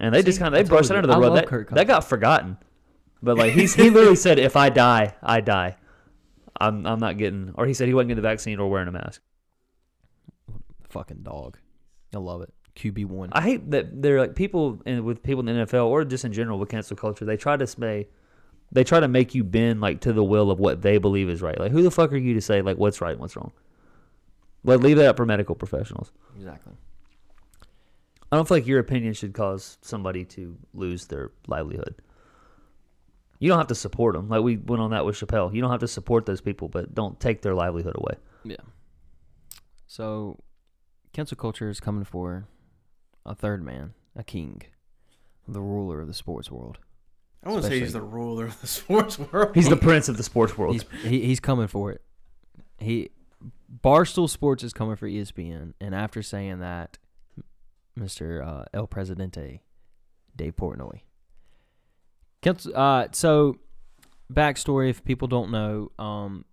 And they just kind of they brushed it under the I rug. love That, that got forgotten. But like he's he literally said, "If I die, I die." I'm I'm not getting. Or he said he wasn't getting the vaccine or wearing a mask. Fucking dog. I love it. QB one. I hate that they're like people in, with people in the NFL or just in general with cancel culture. They try to say, they try to make you bend like to the will of what they believe is right. Like who the fuck are you to say like what's right and what's wrong? But leave that up for medical professionals. Exactly. I don't feel like your opinion should cause somebody to lose their livelihood. You don't have to support them. Like we went on that with Chappelle. You don't have to support those people, but don't take their livelihood away. Yeah. So, cancel culture is coming for a third man, a king, the ruler of the sports world. I want to say he's the ruler of the sports world. He's the prince of the sports world. He's he, he's coming for it. He Barstool Sports is coming for ESPN, and after saying that, Mr. Uh, El Presidente, Dave Portnoy. Uh, so, backstory: if people don't know, um,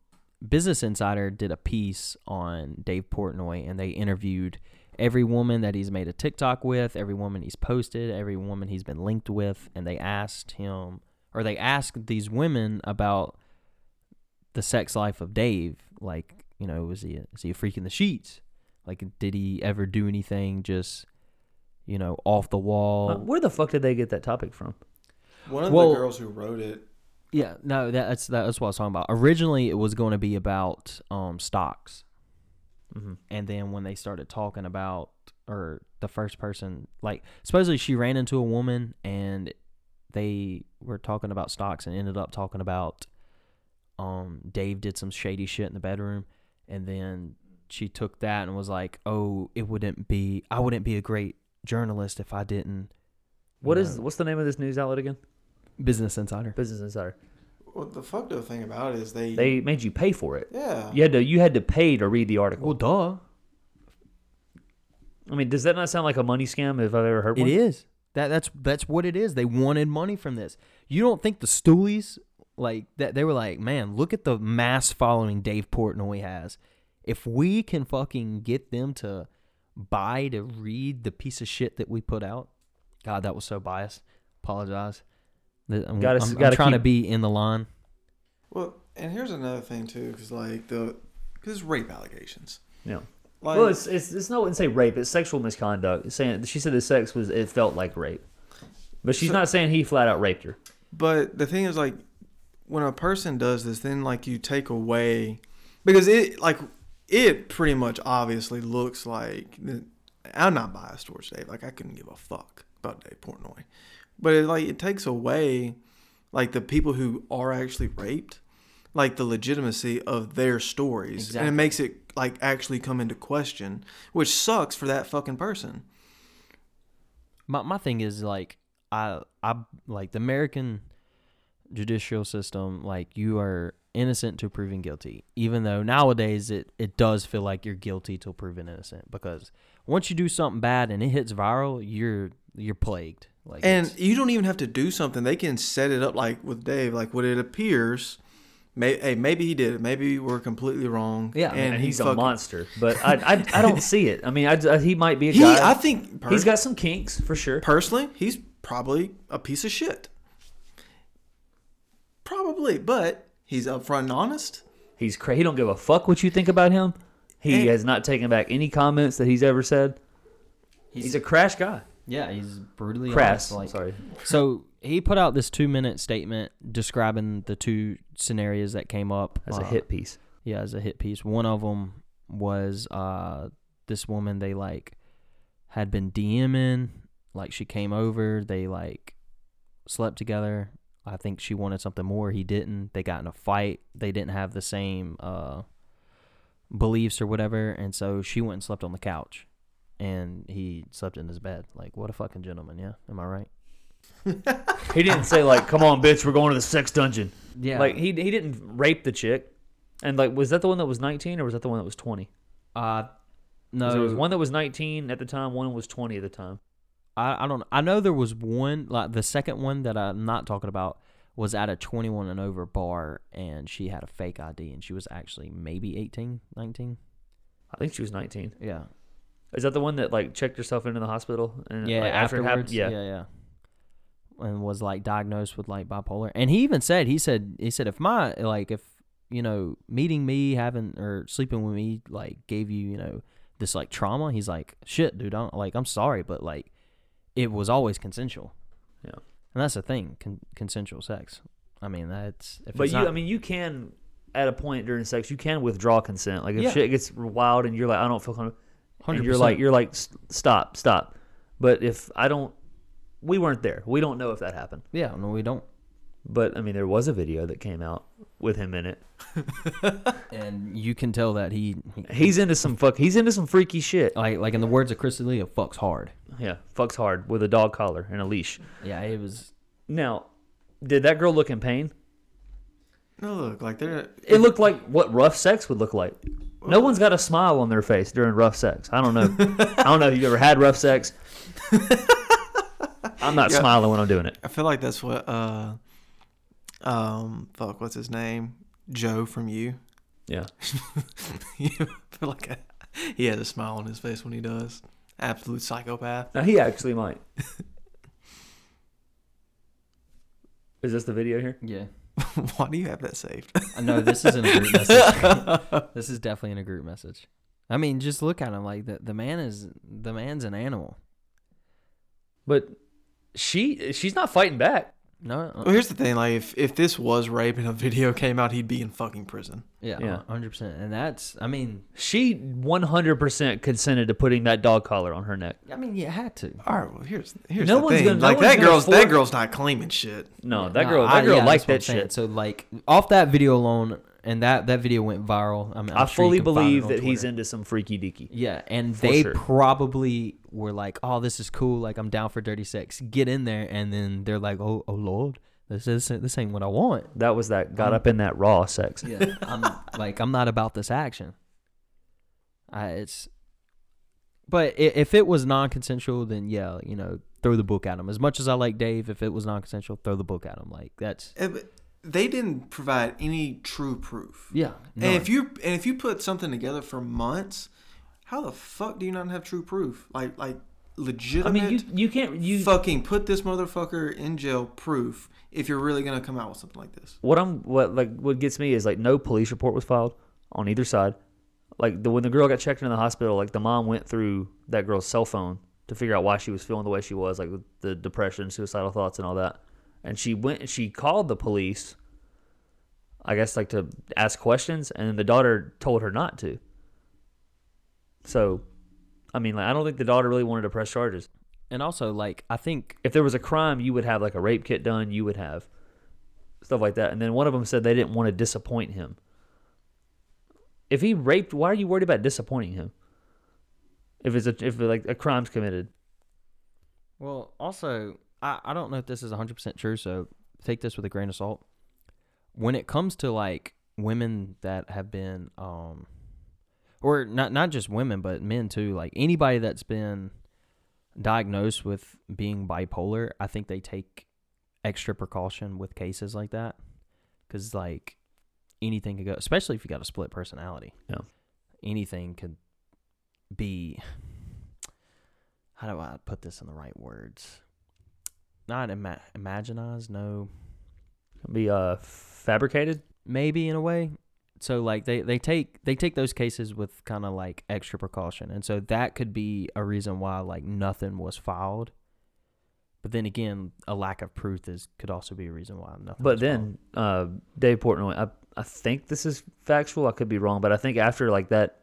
Business Insider did a piece on Dave Portnoy, and they interviewed every woman that he's made a TikTok with, every woman he's posted, every woman he's been linked with, and they asked him, or they asked these women about the sex life of Dave. Like, you know, was he a, is he a freak in the sheets? Like, did he ever do anything just, you know, off the wall? Uh, where the fuck did they get that topic from? One of Well- the girls who wrote it. Yeah, no, that's that's what I was talking about. Originally, it was going to be about um stocks, hmm and then when they started talking about, or the first person, like supposedly she ran into a woman, and they were talking about stocks, and ended up talking about, um, Dave did some shady shit in the bedroom, and then she took that and was like, oh, it wouldn't be, I wouldn't be a great journalist if I didn't. you What is know, what's the name of this news outlet again? Business Insider? Business Insider. Well, the fucked up thing about it is they. They made you pay for it. yeah. You had to you had to pay to read the article. Well, duh. I mean, does that not sound like a money scam if I've ever heard It one? is. That that's that's what it is. They wanted money from this. You don't think the Stoolies like that? They were like, man, look at the mass following Dave Portnoy has. If we can fucking get them to buy to read the piece of shit that we put out, God, that was so biased. Apologize. I'm, Gotta- I'm- I'm gotta trying to be in the line. Well, and here's another thing too, because like the, because rape allegations. Yeah. Like, well, it's it's it's not wouldn't say rape. It's sexual misconduct. It's saying she said the sex was it felt like rape, but she's So- not saying he flat out raped her. But the thing is, like, when a person does this, then like you take away, because it like it pretty much obviously looks like I'm not biased towards Dave. Like I couldn't give a fuck about Dave Portnoy, but it, like it takes away like the people who are actually raped, like the legitimacy of their stories, and it makes it like actually come into question, which sucks for that fucking person. My my thing is like I I like the American judicial system like you are innocent to proven guilty even though nowadays it it does feel like you're guilty till proven innocent because once you do something bad and it hits viral you're you're plagued like And you don't even have to do something. They can set it up like with Dave, like what it appears. May, hey, maybe he did it. Maybe we're completely wrong. Yeah, and, and he he's a monster. But I, I I don't see it. I mean, I, I- he might be a He, guy. I think, per- he's got some kinks for sure. personally, he's probably a piece of shit. Probably, but he's upfront and honest. He's cra- he don't give a fuck what you think about him. He And- has not taken back any comments that he's ever said. He's, a crash guy. yeah he's brutally Crass. honest, like sorry. so he put out this two minute statement describing the two scenarios that came up That's a uh, hit piece. Yeah, as a hit piece. One of them was uh this woman they like had been DMing, like she came over, they like slept together. I think she wanted something more, he didn't. They got in a fight. They didn't have the same uh beliefs or whatever, and so she went and slept on the couch and he slept in his bed. Like what a fucking gentleman, yeah? Am I right? He didn't say like, "Come on, bitch, we're going to the sex dungeon." Yeah. Like he he didn't rape the chick. And like, was that the one that was 19 or was that the one that was 20? uh 'Cause There was no one that was 19 at the time. One was 20 at the time. I, I don't I know there was one like the second one that I'm not talking about was at a 21 and over bar and she had a fake ID and she was actually maybe 18, 19. I think she was 19. Yeah. Is that the one that like checked herself into the hospital and Yeah, like, after it happened? afterwards. Yeah. yeah, yeah. And was like diagnosed with like bipolar. And he even said he said he said if my like if you know meeting me having or sleeping with me like gave you you know this like trauma, he's like shit, dude. I'm like I'm sorry, but like it was always consensual. Yeah. And that's the thing, con- consensual sex. I mean, that's if But you, not- I mean, you can at a point during sex, you can withdraw consent. Like if Yeah. shit gets wild and you're like, I don't feel comfortable, and you're like, you're like, stop, stop. But if I don't, we weren't there. We don't know if that happened. yeah, no, we don't. But I mean, there was a video that came out with him in it. And you can tell that he, he He's into some fuck. He's into some freaky shit. like like in the words of Chris D'Elia, fucks hard. Yeah, fucks hard with a dog collar and a leash. Yeah, it was. Now, did that girl look in pain? No, look, like they're. It looked like what rough sex would look like. No one's got a smile on their face during rough sex. I don't know. I don't know if you've ever had rough sex. I'm not Yeah. smiling when I'm doing it. I feel like that's what. uh Um, fuck, what's his name? Joe from you. Yeah. I feel like I, he has a smile on his face when he does. Absolute psychopath. Now he actually might. Is this the video here? Yeah. Why do you have that saved? no, this isn't a group message. this is definitely in a group message. I mean, just look at him like the the man is the man's an animal. But she she's not fighting back. No, uh, Well, here's the thing: like, if if this was rape and a video came out, he'd be in fucking prison. yeah, Yeah. hundred percent. And that's, I mean, She 100% consented to putting that dog collar on her neck. I mean, you had to. All right, well, here's here's No the one's thing: gonna- no like one's that gonna girl's that girl's not claiming shit. No, that no, girl I- that girl yeah, liked that what I'm saying. shit. So like off that video alone, and that that video went viral. I mean, I'm I sure fully can find it believe on that he's into some freaky deaky. Yeah, and For they sure. probably were like, "Oh, this is cool. Like, I'm down for dirty sex. Get in there." And then they're like, "Oh, oh Lord, this is this ain't what I want." That was that got Um, up in that raw sex. Yeah, I'm like, I'm not about this action. I, it's, but if it was non-consensual, then yeah, you know, throw the book at him. As much as I like Dave, if it was non-consensual, throw the book at him. Like that's but They didn't provide any true proof. yeah. And if you and if you put something together for months, how the fuck do you not have true proof? Like like legitimate. I mean, you you can't you. fucking put this motherfucker in jail proof if you're really gonna come out with something like this. What I'm what like what gets me is like no police report was filed on either side. Like the when the girl got checked into the hospital, like the mom went through that girl's cell phone to figure out why she was feeling the way she was, like with the depression, suicidal thoughts, and all that. And she went and she called the police. I guess like to ask questions, and the daughter told her not to. So, I mean, like I don't think the daughter really wanted to press charges. and also like I think if there was a crime, you would have like a rape kit done. You would have stuff like that. And then one of them said they didn't want to disappoint him. If he raped, why are you worried about disappointing him? If it's a, if like a crime's committed, Well, also, I, I don't know if this is 100% true, so take this with a grain of salt. When it comes to like women that have been um or not not just women but men too, like anybody that's been diagnosed with being bipolar, I think they take extra precaution with cases like that cuz like anything could go, especially if you got a split personality. Yeah. Anything could be how do I put this in the right words? Not ima- imaginize, no, be uh fabricated. maybe in a way. So like they, they take they take those cases with kind of like extra precaution, and so that could be a reason why like nothing was filed. But then again, a lack of proof is could also be a reason why nothing. But was then uh, Dave Portnoy, I I think this is factual. I could be wrong, but I think after like that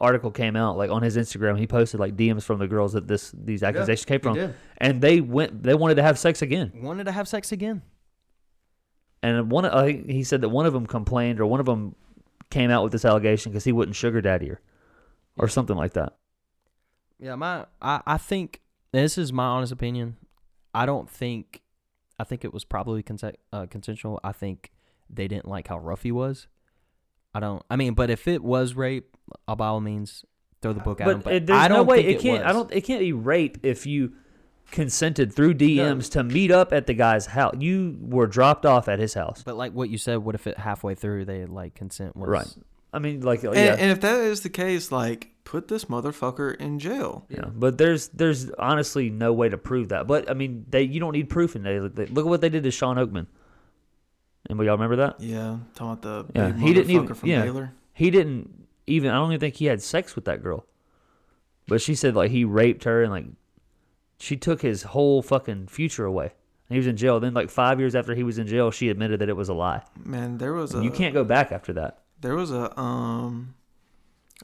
article came out, like on his Instagram, he posted like DMs from the girls that this these accusations came from, and they went they wanted to have sex again. wanted to have sex again. And one, I think he said that one of them complained, or one of them came out with this allegation because he wouldn't sugar daddy her, or something like that. Yeah, my I, I think this is my honest opinion. I don't think I think it was probably conse- uh, consensual. I think they didn't like how rough he was. I don't. I mean, but if it was rape, uh, by all means, throw the book at him. But, But it, there's I don't no way think it can't. I don't. It can't be rape if you consented through DMs to meet up at the guy's house. You were dropped off at his house. But like what you said, what if it halfway through they like consent was Right. I mean, like, And, yeah, and if that is the case, like, put this motherfucker in jail. yeah. But there's there's honestly no way to prove that. But I mean, they you don't need proof in that. Look at what they did to Shawn Oakman. Anybody y'all remember that? Yeah, talking about the Yeah, he didn't even- from yeah. Baylor. He didn't even. I don't even think he had sex with that girl. But she said like he raped her and like she took his whole fucking future away. And he was in jail. Then like five years after he was in jail, she admitted that it was a lie. Man, there was a you can't go back after that. there was a um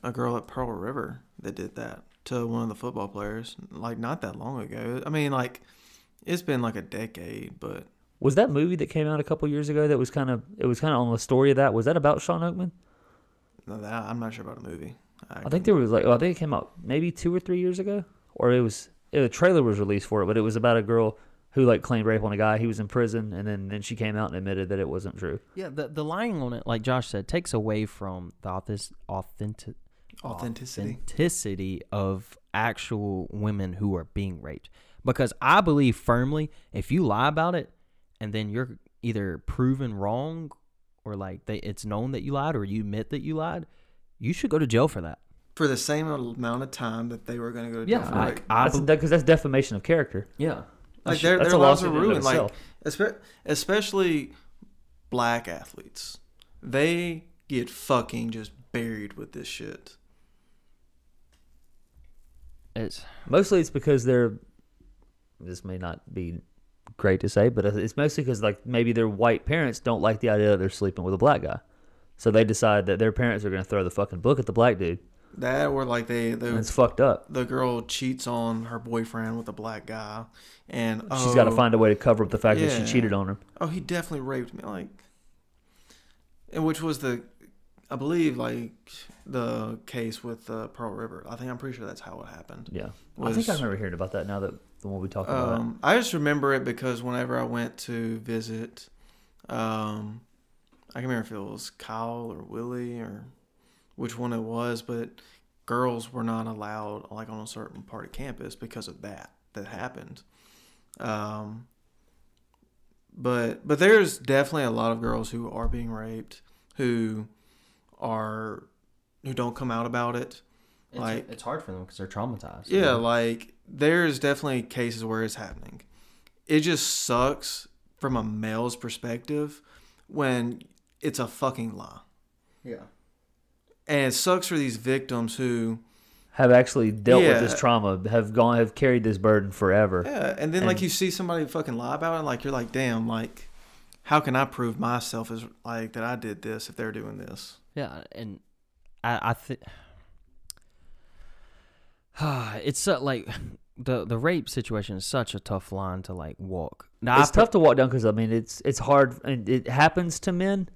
a girl at Pearl River that did that to one of the football players like not that long ago. I mean, like it's been like a decade, but Was that movie that came out a couple years ago that was kind of it was kind of on the story of that? Was that about Shawn Oakman? no, that I'm not sure about the movie. I think there was like well, I think it came out maybe two or three years ago, or it was it, a trailer was released for it, but it was about a girl who like claimed rape on a guy. He was in prison, and then then she came out and admitted that it wasn't true. Yeah, the the lying on it, like Josh said, takes away from the authentic, authentic authenticity. authenticity of actual women who are being raped. Because I believe firmly, if you lie about it, and then you're either proven wrong, or like they, it's known that you lied, or you admit that you lied, you should go to jail for that. For the same amount of time that they were going to go to Yeah, jail for I- rape. I That's because that's defamation of character. Yeah, like That's- their, that's their lives are lawsuit in and of ruined. Like especially black athletes, they get fucking just buried with this shit. it's Mostly it's because they're. This may not be great to say, but it's mostly because like maybe their white parents don't like the idea that they're sleeping with a black guy, so they decide that their parents are going to throw the fucking book at the black dude, That or like they the it's fucked up. the girl cheats on her boyfriend with a black guy, and oh, She's got to find a way to cover up the fact that she cheated on him. oh he definitely raped me like, and which was the, I believe like the case with uh, Pearl River. I think I'm pretty sure that's how it happened. Yeah, I think I Was- remember hearing about that. Now that the one we talked about. Um, I just remember it because whenever I went to visit, um, I can remember if it was Kyle or Willie or which one it was, but girls were not allowed like on a certain part of campus because of that that happened. Um, but but there's definitely a lot of girls who are being raped who are who don't come out about it. it's, Like- it's hard for them because they're traumatized. Yeah, like there's definitely cases where it's happening. It just sucks from a male's perspective when it's a fucking lie. yeah. And it sucks for these victims who have actually dealt with this trauma, have gone, have carried this burden forever. Yeah, and then like you see somebody fucking lie about it and like you're like, "Damn, like how can I prove myself as like that I did this if they're doing this?" Yeah, and I I think it's so, like the the rape situation is such a tough line to like walk. Now, it's I put- tough to walk down because I mean it's it's hard and it happens to men,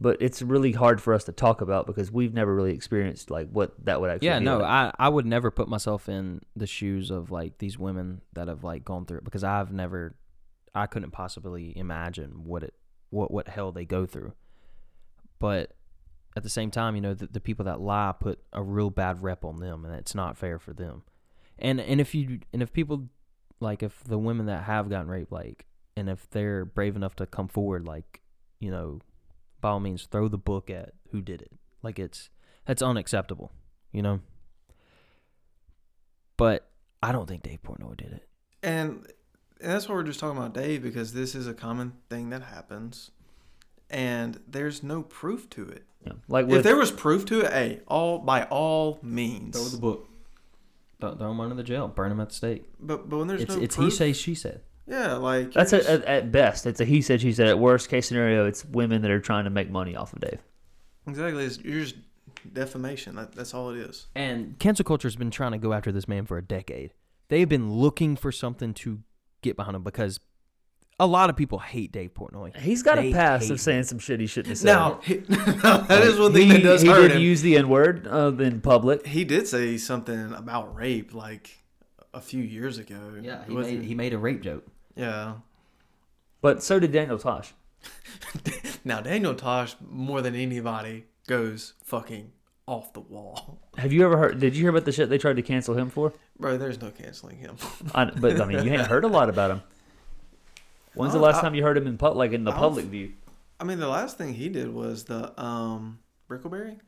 but it's really hard for us to talk about because we've never really experienced like what that would actually. Yeah, no, like. I I would never put myself in the shoes of like these women that have like gone through it because I've never, I couldn't possibly imagine what it what what hell they go through. But at the same time, you know, the, the people that lie put a real bad rep on them, and it's not fair for them. And and if you and if people like if the women that have gotten raped like and if they're brave enough to come forward like you know by all means throw the book at who did it like it's that's unacceptable you know but i don't think dave portnoy did it And, and that's what we're just talking about Dave because this is a common thing that happens and there's no proof to it. Yeah. Like if there was proof to it, hey, all by all means. Throw the book throw, throw him under the jail burn him at the stake But but when there's it's no it's he proof, say she said yeah, like that's you're a, at, at best it's a he said she said. At worst case scenario, it's women that are trying to make money off of Dave. exactly. It's, you're just defamation. That, that's all it is. and cancel culture has been trying to go after this man for a decade they've been looking for something to get behind him because a lot of people hate dave portnoy He's got They a past of saying some shit he shouldn't have said. Now he, that is one thing he, that does he hurt did him. use the N word uh, in public. he did say something about rape like a few years ago. yeah he made, he made a rape joke yeah. But so did Daniel Tosh. Now Daniel Tosh more than anybody goes fucking off the wall. Have you ever heard? Did you hear about the shit they tried to cancel him for? Bro, there's no canceling him. I, but I mean, you ain't heard a lot about him. When's the last I- time you heard him in pub, like in the I public view? I mean, the last thing he did was the um Brickleberry.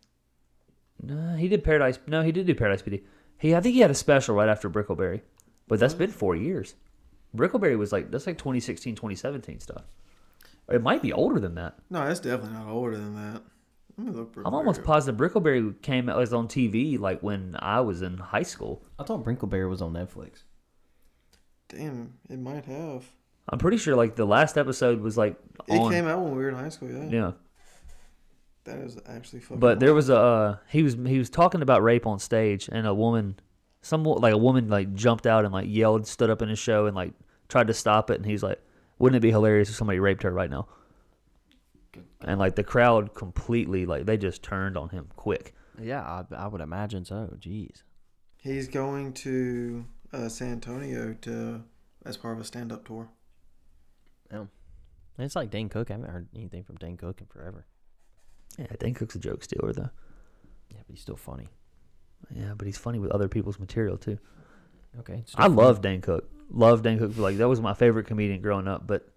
No, he did Paradise. No, he did do Paradise PD. He, I think he had a special right after Brickleberry, but that's been four years. Brickleberry was like that's like 2016, 2017 stuff. Or it might be older than that. No, that's definitely not older than that. Let me look. I'm almost positive Brickleberry came was on TV like when I was in high school. I thought Brickleberry was on Netflix. Damn, it might have. I'm pretty sure like the last episode was like It on. came out when we were in high school. Yeah, yeah, that is actually fucking. but there was a uh, he was he was talking about rape on stage and a woman, some wo- like a woman like jumped out and like yelled, stood up in his show and like tried to stop it, and he's like, "Wouldn't it be hilarious if somebody raped her right now?" And like the crowd completely like they just turned on him quick. Yeah, I, I would imagine so. Jeez. He's going to uh, San Antonio to as part of a stand-up tour. It's like Dane Cook. I haven't heard anything from Dane Cook in forever. Yeah, Dane Cook's a joke stealer though. Yeah, but he's still funny. Yeah, but he's funny with other people's material too. Okay. I love Dane Cook. Love Dane Cook. Like that was my favorite comedian growing up. But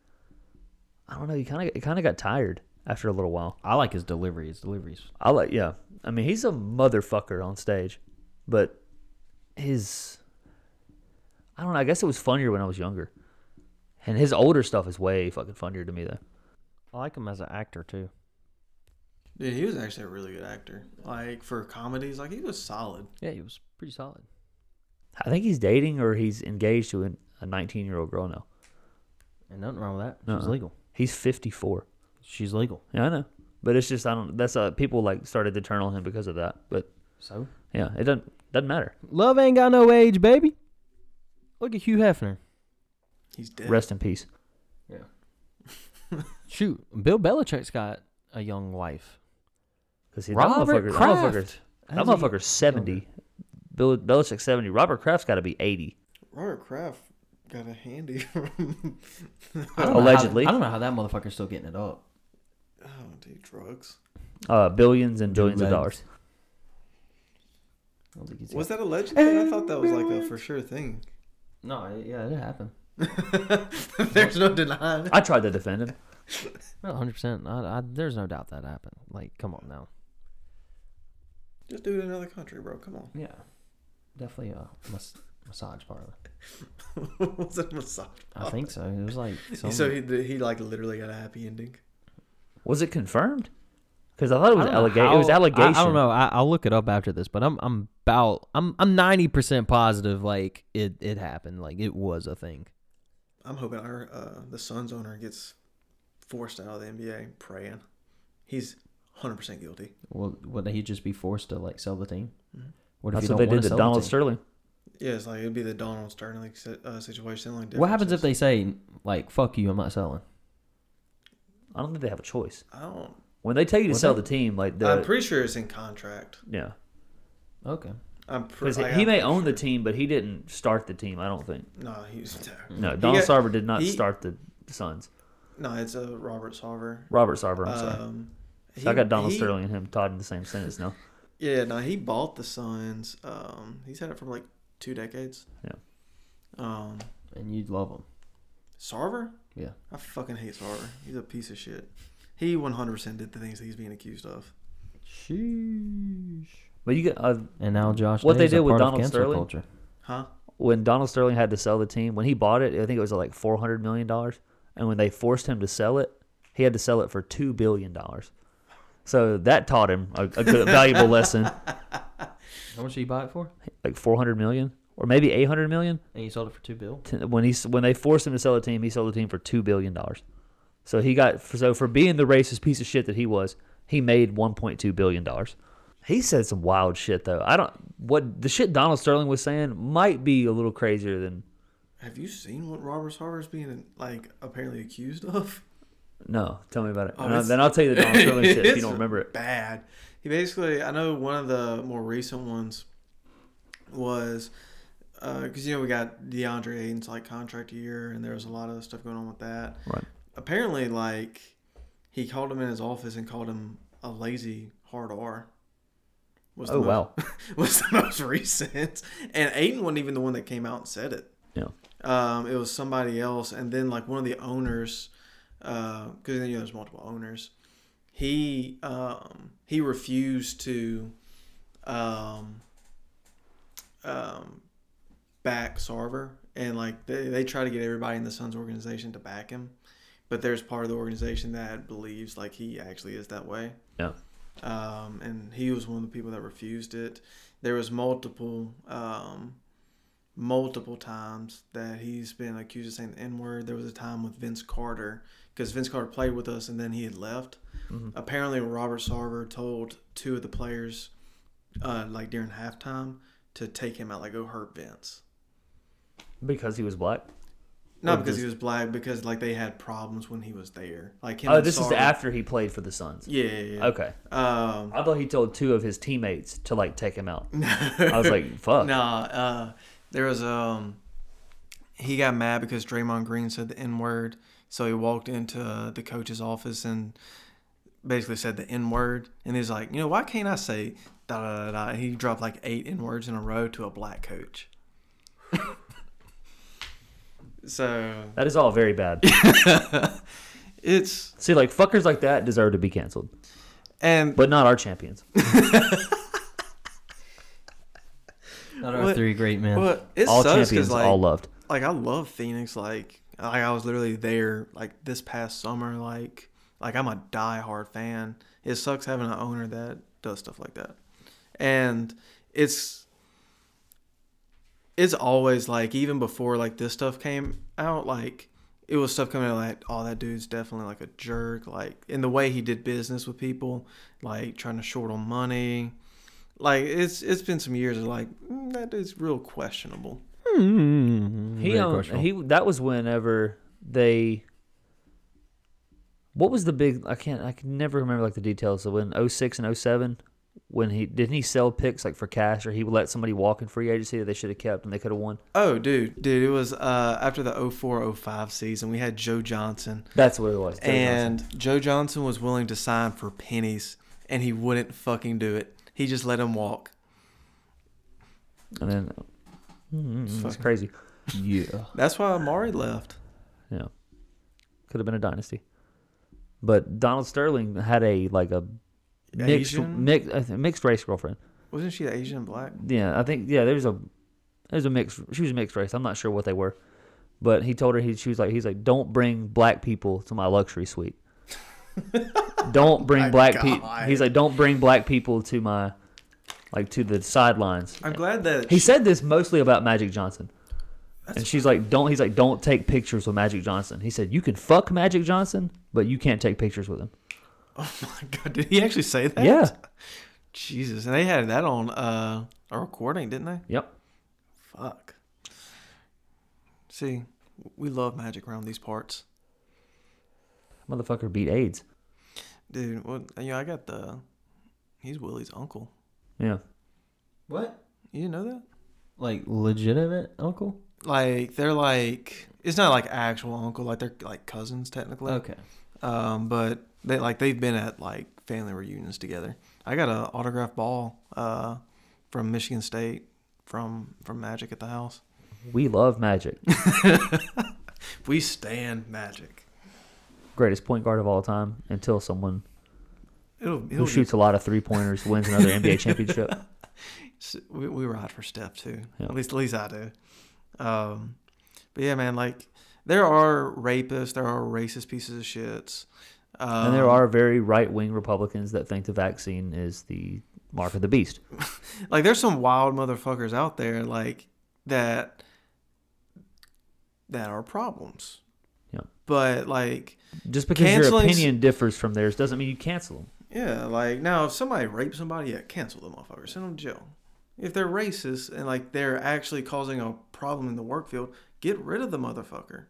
I don't know. He kind of it kind of got tired after a little while. I like his delivery. His delivery's I like yeah. I mean he's a motherfucker on stage, but his I don't know. I guess it was funnier when I was younger, and his older stuff is way fucking funnier to me though. I like him as an actor too. Dude, he was actually a really good actor. Like for comedies, like he was solid. Yeah, he was pretty solid. I think he's dating or he's engaged to an- a 19 year old girl now. And nothing wrong with that. She's Uh-uh. legal. He's 54. She's legal. Yeah, I know. But it's just I don't. That's uh people like started to turn on him because of that. But So yeah, it doesn't doesn't matter. love ain't got no age, baby. Look at Hugh Hefner. He's dead. Rest in peace. Yeah. Shoot, Bill Belichick's got a young wife. Because that Robert motherfucker, that Kraft. motherfucker's, that How's he motherfucker's 70. Bill Belichick's 70. Robert Kraft's got to be 80. Robert Kraft got a handy from. I don't how- Allegedly. I don't know how that motherfucker's still getting it up. oh, dude, drugs. Uh, billions and billions of dollars. I don't think he's Was that a legend? thing? I thought that was like a for sure thing. No, yeah, it happened. There's no denying. I tried to defend him. Well, hundred percent. I, I, there's no doubt that happened. Like, come on now. Just do it in another country, bro. Come on. Yeah, definitely a mas- massage parlor. was it a massage? I think so. It was like some, So he he like literally got a happy ending. Was it confirmed? Because I thought it was I don't know allegation. It was allegation. I, I don't know. I, I'll look it up after this, but I'm I'm about I'm I'm ninety percent positive like it it happened. Like it was a thing. I'm hoping our uh, the Suns owner gets forced out of the NBA. Praying, he's 100 percent guilty. Well, would he just be forced to like sell the team? Mhm. What That's you what they don't wanna did to Donald? Sterling. Yeah, it's like it'd be the Donald Sterling si- uh, situation. Only What happens if they say like "fuck you"? I'm not selling. I don't think they have a choice. I don't. When they tell you to Would sell they? the team, like the I'm pretty sure it's in contract. yeah, Okay. I'm pretty. because he may own the team, but he didn't start the team. I don't think. No, he's No, Donald got- Sarver did not he- start the Suns. no. It's a Robert Sarver. Robert Sarver. I'm sorry. Um, So I got Donald he- Sterling and him Todd in the same sentence now. Yeah, no, he bought the Suns. Um, he's had it for like two decades. Yeah. Um, And you'd love him. Sarver? Yeah. I fucking hate Sarver. He's a piece of shit. He 100% did the things that he's being accused of. Sheesh. But you get uh, And now Josh. What they Day's a did with part of Donald cancel Sterling? Culture. Huh? when Donald Sterling had to sell the team when he bought it. I think it was like four hundred million dollars, and when they forced him to sell it, he had to sell it for two billion dollars. So that taught him a, a good, valuable lesson. How much did you buy it for? Like four hundred million, or maybe eight hundred million. And you sold it for two bill. When he when they forced him to sell the team, he sold the team for two billion dollars. So he got so for being the racist piece of shit that he was, he made one point two billion dollars. He said some wild shit though. I don't what the shit Donald Sterling was saying might be a little crazier than Have you seen what Robert Sarver's being like apparently accused of? no. Tell me about it. Oh, And I- it's- then I'll tell you the Donald Sterling shit if you don't remember it. Bad. He basically, I know one of the more recent ones was uh, because you know we got DeAndre Ayton's like contract year, and there was a lot of stuff going on with that. Right. Apparently, like he called him in his office and called him a lazy hard R. Was Oh most, wow. was the most recent, and Ayton wasn't even the one that came out and said it. Yeah. Um, it was somebody else, and then like one of the owners, because you know there's multiple owners. He um, he refused to um, um, back Sarver, and like they they try to get everybody in the Suns organization to back him, but there's part of the organization that believes like he actually is that way. Yeah. Um, and he was one of the people that refused it. There was multiple um, multiple times that he's been accused of saying the N word. There was a time with Vince Carter because Vince Carter played with us and then he had left. Mhm. Apparently, Robert Sarver told two of the players, uh, like during halftime, to take him out, like go hurt Vince. Because he was black. Not because he was black, because like they had problems when he was there. Like him. Oh, and this is Sarver- after he played for the Suns. Yeah, yeah, yeah. Okay. Um, I thought he told two of his teammates to like take him out. I was like, fuck. Nah, uh, there was um, he got mad because Draymond Green said the N word, so he walked into uh, the coach's office and basically said the N word, and he's like, you know, why can't I say da da da da? And he dropped like eight N words in a row to a black coach. so That is all very bad. it's See, like fuckers like that deserve to be canceled, and but not our champions. Not our What- three great men. but it all sucks champions, because like all loved. like I love Phoenix. Like like I was literally there like this past summer. Like like I'm a diehard fan. It sucks having an owner that does stuff like that, and it's it's always like even before like this stuff came out like it was stuff coming out like oh that dude's definitely like a jerk like in the way he did business with people like trying to short on money like it's it's been some years of like mm, that dude's real questionable Mm, He very owned, he that was whenever they. What was the big? I can't. I can never remember like the details. of when 06 and 07, when he didn't he sell picks like for cash or he would let somebody walk in free agency that they should have kept and they could have won. Oh, dude, dude, it was uh, after the 04-05 season. We had Joe Johnson, That's what it was. Joe Johnson. and Joe Johnson was willing to sign for pennies, and he wouldn't fucking do it. He just let him walk. and then mm, it's crazy. yeah. That's why Amar'e left. Yeah, could have been a dynasty. But Donald Sterling had a like a mixed Asian? mixed, mixed race girlfriend. Wasn't she Asian and black? Yeah, I think yeah. There's a there's a mixed. She was mixed race. I'm not sure what they were, but he told her he she was like he's like don't bring black people to my luxury suite. don't bring My black people. He's like don't bring black people to my like to the sidelines. I'm glad that He said this mostly about Magic Johnson. and she's like, "Don't." He's like, "Don't take pictures with Magic Johnson." He said, "You can fuck Magic Johnson, but you can't take pictures with him." Oh my god, did he actually say that? Yeah. Jesus, and they had that on uh, a recording, didn't they? Yep. Fuck. See, we love magic around these parts, Motherfucker beat AIDS. dude. Well, you know, I got the. He's Willie's uncle. Yeah. What? You didn't know that? Like legitimate uncle? Like they're like it's not like actual uncle, like they're like cousins technically. Okay. Um, but they like they've been at like family reunions together. I got an autograph ball uh from Michigan State from from Magic at the house. We love Magic. We stand Magic. Greatest point guard of all time until someone It'll, who it'll shoots a lot of three pointers wins another NBA championship. we, we ride for Steph too. Yeah. At least at least I do. Um, but yeah, man, like there are rapists, there are racist pieces of shits. Um, and there are very right wing Republicans that think the vaccine is the mark of the beast. like there's some wild motherfuckers out there like that that are problems. Yeah. But like Just because your opinion differs from theirs doesn't mean you cancel them. yeah, like now if somebody rapes somebody, yeah, cancel the motherfucker, send them to jail. If they're racist and like they're actually causing a problem in the work field, get rid of the motherfucker.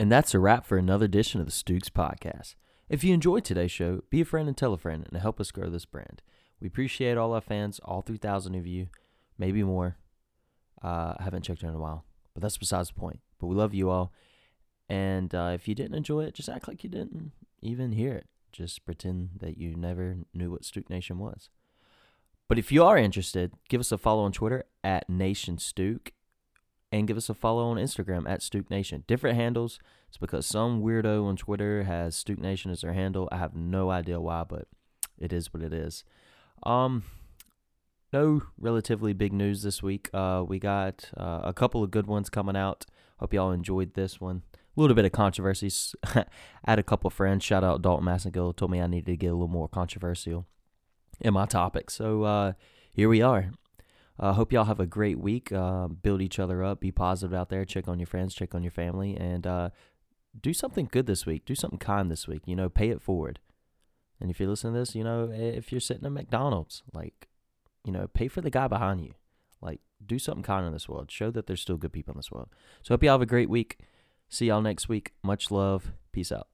And that's a wrap for another edition of the Stooks Podcast. If you enjoyed today's show, be a friend and tell a friend and help us grow this brand. We appreciate all our fans, all 3,000 of you, maybe more. Uh, I haven't checked in a while, but that's besides the point. But we love you all. And uh, if you didn't enjoy it, just act like you didn't even hear it. Just pretend that you never knew what Stook Nation was. But if you are interested, give us a follow on Twitter at Nation Stuke and give us a follow on Instagram at Stuke Nation. Different handles. It's because some weirdo on Twitter has Stuke Nation as their handle. I have no idea why, but it is what it is. Um, no relatively big news this week. Uh, we got uh, a couple of good ones coming out. Hope y'all enjoyed this one. A little bit of controversies. I had a couple friends. Shout out Dalton Massengill. Told me I needed to get a little more controversial in my topic. So uh, here we are. Uh, hope y'all have a great week. Uh, build each other up. Be positive out there. Check on your friends. Check on your family. And uh, do something good this week. Do something kind this week. You know, pay it forward. And if you listen to this, you know, if you're sitting at McDonald's, like, you know, pay for the guy behind you. Like, do something kind in this world. Show that there's still good people in this world. So, hope y'all have a great week. See y'all next week. Much love. Peace out.